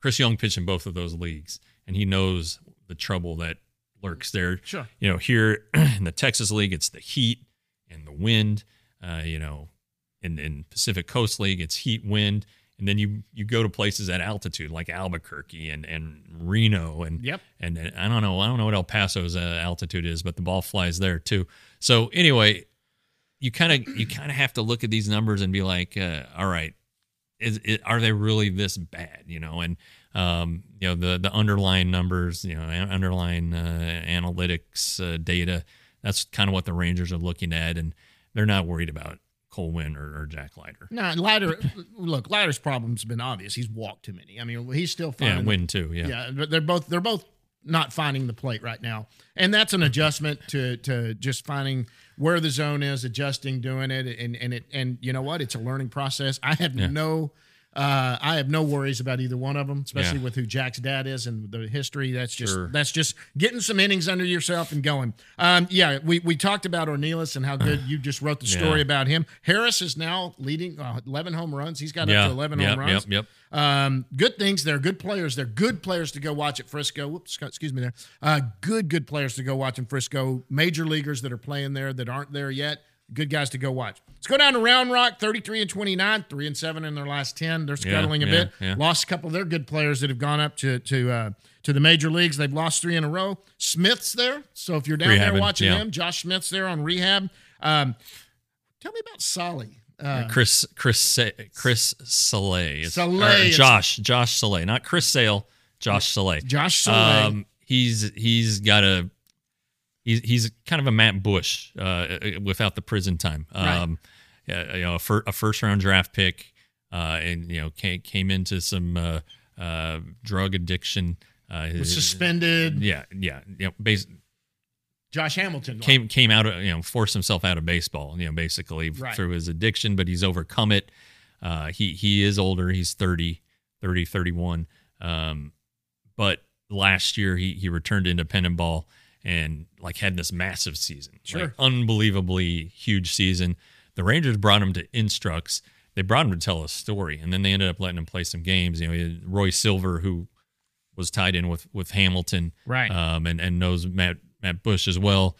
Chris Young pitched in both of those leagues, and he knows the trouble that lurks there. Sure. You know, here in the Texas League, it's the heat and the wind. Uh, you know, in in Pacific Coast League, it's heat, wind, and then you you go to places at altitude like Albuquerque and and Reno and Yep. and, and I don't know I don't know what El Paso's uh, altitude is, but the ball flies there too. So anyway, you kind of you kind of have to look at these numbers and be like, uh, all right, is it, are they really this bad? You know, and um, you know the the underlying numbers, you know, underlying uh, analytics uh, data. That's kind of what the Rangers are looking at, and they're not worried about Cole Winn or, or Jack Leiter. No, Leiter. look, Leiter's problem's been obvious. He's walked too many. I mean, he's still Yeah, win too. Yeah. yeah, but they're both they're both not finding the plate right now, and that's an adjustment to to just finding where the zone is, adjusting, doing it, and and it and you know what? It's a learning process. I have no. Uh, I have no worries about either one of them, especially Yeah. with who Jack's dad is and the history. That's just Sure. that's just getting some innings under yourself and going. Um, yeah, we, we talked about Ornelas and how good you just wrote the story Yeah. about him. Harris is now leading uh, 11 home runs. He's got up to 11 yep, home runs. Yep. Yep. Um, good things. They're good players. They're good players to go watch at Frisco. Whoops, excuse me there. Uh, good, good players to go watch in Frisco. Major leaguers that are playing there that aren't there yet. Good guys to go watch. Let's go down to Round Rock, 33 and 29, 3 and 7 in their last 10. They're scuttling a yeah, bit. yeah. Lost a couple of their good players that have gone up to to uh, to the major leagues. They've lost three in a row. Smith's there. So if you're down there watching them, Josh Smith's there on rehab. Um, tell me about Solly. Uh, Chris Chris Chris. It's- Saleh, or Josh Josh Saleh, not Chris Sale. Josh Saleh. Josh Saleh. Um, he's he's got a he's he's kind of a Matt Bush uh, without the prison time. Um, yeah, you know, a, fir- a first round draft pick, uh, and you know came came into some uh, uh, drug addiction. Uh, was his- suspended. yeah, yeah, you know, bas- Josh Hamilton. came came out of you know forced himself out of baseball you know basically Right. through his addiction but he's overcome it uh he he is older he's 30 30 31 um but last year he he returned to independent ball and like had this massive season Sure. like, unbelievably huge season the rangers brought him to instructs they brought him to tell a story and then they ended up letting him play some games you know roy silver who was tied in with with hamilton Right. um, and and knows Matt Matt Bush as well,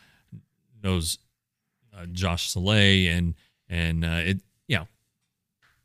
knows uh, Josh Saleh, and and uh, it yeah,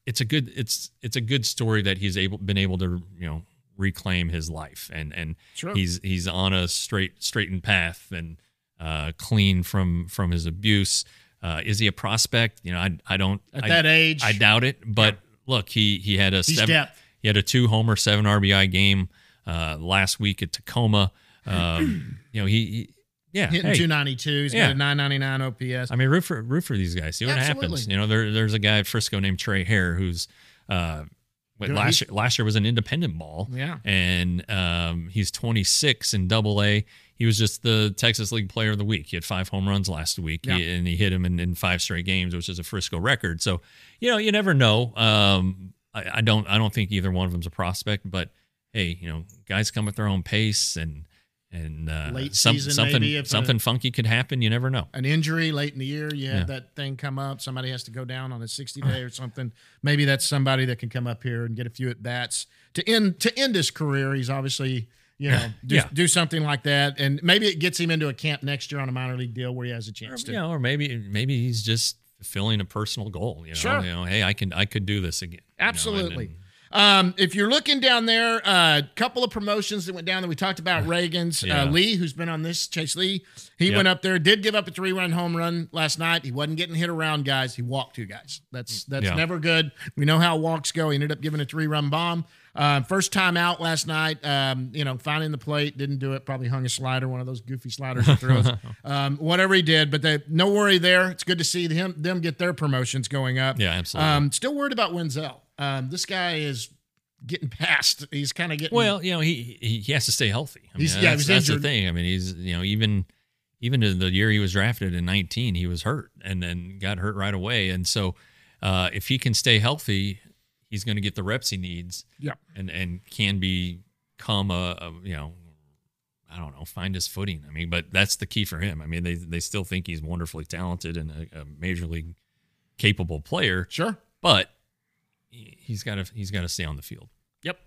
it's a good it's it's a good story that he's able been able to you know reclaim his life and and Sure. he's he's on a straight straightened path and uh, clean from from his abuse. Uh, is he a prospect? You know, I I don't At I, that age, I doubt it. But look, he he had a He's seven, depth. he had a two homer, seven RBI game uh, last week at Tacoma. Um, you know, he, he yeah, hitting hey, 292. He's Yeah. got a 999 OPS. I mean, root for root for these guys. See what happens. You know, there there's a guy at Frisco named Trey Hare who's uh, wait, last year, last year was an independent ball. Yeah. and um, he's 26 in Double A. He was just the Texas League Player of the Week. He had five home runs last week, Yeah. He- and he hit him in, in five straight games, which is a Frisco record. So, you know, you never know. Um, I, I don't I don't think either one of them's a prospect, but hey, you know, guys come at their own pace and. And uh, Late some, season, something maybe, if a- something funky could happen. You never know. An injury late in the year, you have Yeah. that thing come up. Somebody has to go down on a 60 day or something. Maybe that's somebody that can come up here and get a few at bats to end to end his career. He's obviously you know do, Yeah. do something like that, and maybe it gets him into a camp next year on a minor league deal where he has a chance to. you know, or maybe maybe he's just fulfilling a personal goal. You know, Sure. you know, hey, I can I could do this again. you know, and- Absolutely. and- Um, if you're looking down there, a uh, couple of promotions that went down that we talked about Reagan's. Yeah. Uh, Lee, who's been on this, Chase Lee, he Yep. went up there, did give up a three run home run last night. He wasn't getting hit around guys. He walked two guys. That's that's Yeah. never good. We know how walks go. He ended up giving a three run bomb. Uh, first time out last night. Um, you know, finding the plate, didn't do it. Probably hung a slider, one of those goofy sliders he throws. um, whatever he did, but they, no worry there. It's good to see him them get their promotions going up. Yeah, absolutely. Um, still worried about Wendzel. Um, this guy is getting past. He's kind of getting Well, you know, he he, he has to stay healthy. I mean, He's- yeah, that's, was that's the thing. I mean, he's you know even even in the year he was drafted in 19, he was hurt and then got hurt right away. And so, uh, if he can stay healthy, he's going to get the reps he needs. Yeah. and and can become a, a you know. I don't know, find his footing. I mean, but that's the key for him. I mean, they they still think he's wonderfully talented and a, a major league capable player, sure. but he's got to he's got to stay on the field. Yep.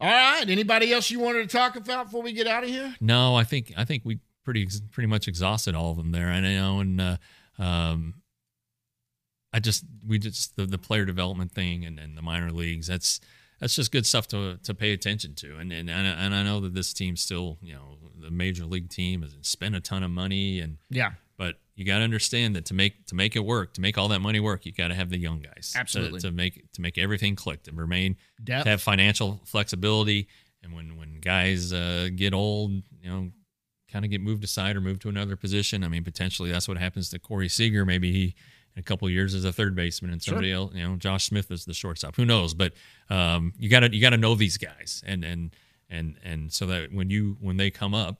All right. Anybody else you wanted to talk about before we get out of here? No, I think I think we pretty pretty much exhausted all of them there. And I know, and uh, um, I just we just the, the player development thing and, and the minor leagues. That's that's just good stuff to to pay attention to. And and and I- and I know that this team still, you know, the major league team has spent a ton of money and Yeah. You got to understand that to make to make it work, to make all that money work, you got to have the young guys. to- Absolutely. To, make to make everything click, to remain Depth. to have financial flexibility, and when when guys uh, get old, you know, kind of get moved aside or moved to another position. I mean, potentially that's what happens to Corey Seager. Maybe he in a couple of years as a third baseman, and somebody else, you know, Josh Smith is the shortstop. Who knows? But um, you got to you got to know these guys, and and and and so that when you when they come up,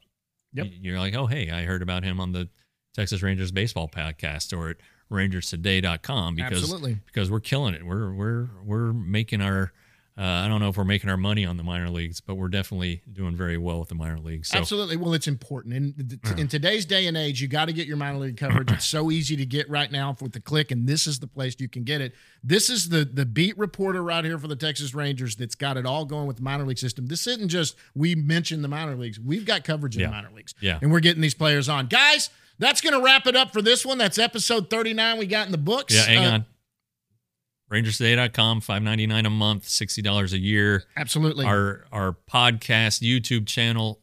Yep. you're like, oh hey, I heard about him on the Texas Rangers baseball podcast or at rangerstoday.com because Absolutely. because we're killing it. We're we're we're making our uh, I don't know if we're making our money on the minor leagues, but we're definitely doing very well with the minor leagues. So Absolutely. Well, it's important. In, in today's day and age, you got to get your minor league coverage. It's so easy to get right now with the click, and this is the place you can get it. This is the the beat reporter right here for the Texas Rangers that's got it all going with the minor league system. This isn't just we mentioned the minor leagues. We've got coverage in Yeah. the minor leagues. Yeah. And we're getting these players on. Guys, that's going to wrap it up for this one. That's episode 39 we got in the books. yeah, hang Uh, on. Rangerstoday.com, five ninety nine a month, sixty dollars a year. Absolutely. Our our podcast YouTube channel.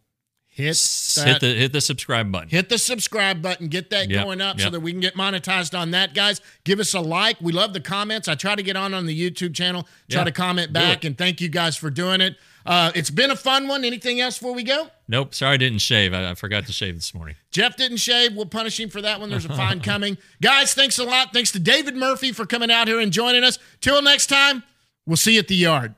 hit that- Hit the hit the subscribe button. hit the subscribe button get that Yep, going up so that we can get monetized on that guys give us a like we love the comments i try to get on on the youtube channel try Yeah, to comment back and thank you guys for doing it uh, it's been a fun one. Anything else before we go? Nope, sorry I didn't shave. I, I forgot to shave this morning. jeff didn't shave. We'll punish him for that one. There's a fine coming. Guys thanks a lot. Thanks to david murphy for coming out here and joining us. Till next time we'll see you at the yard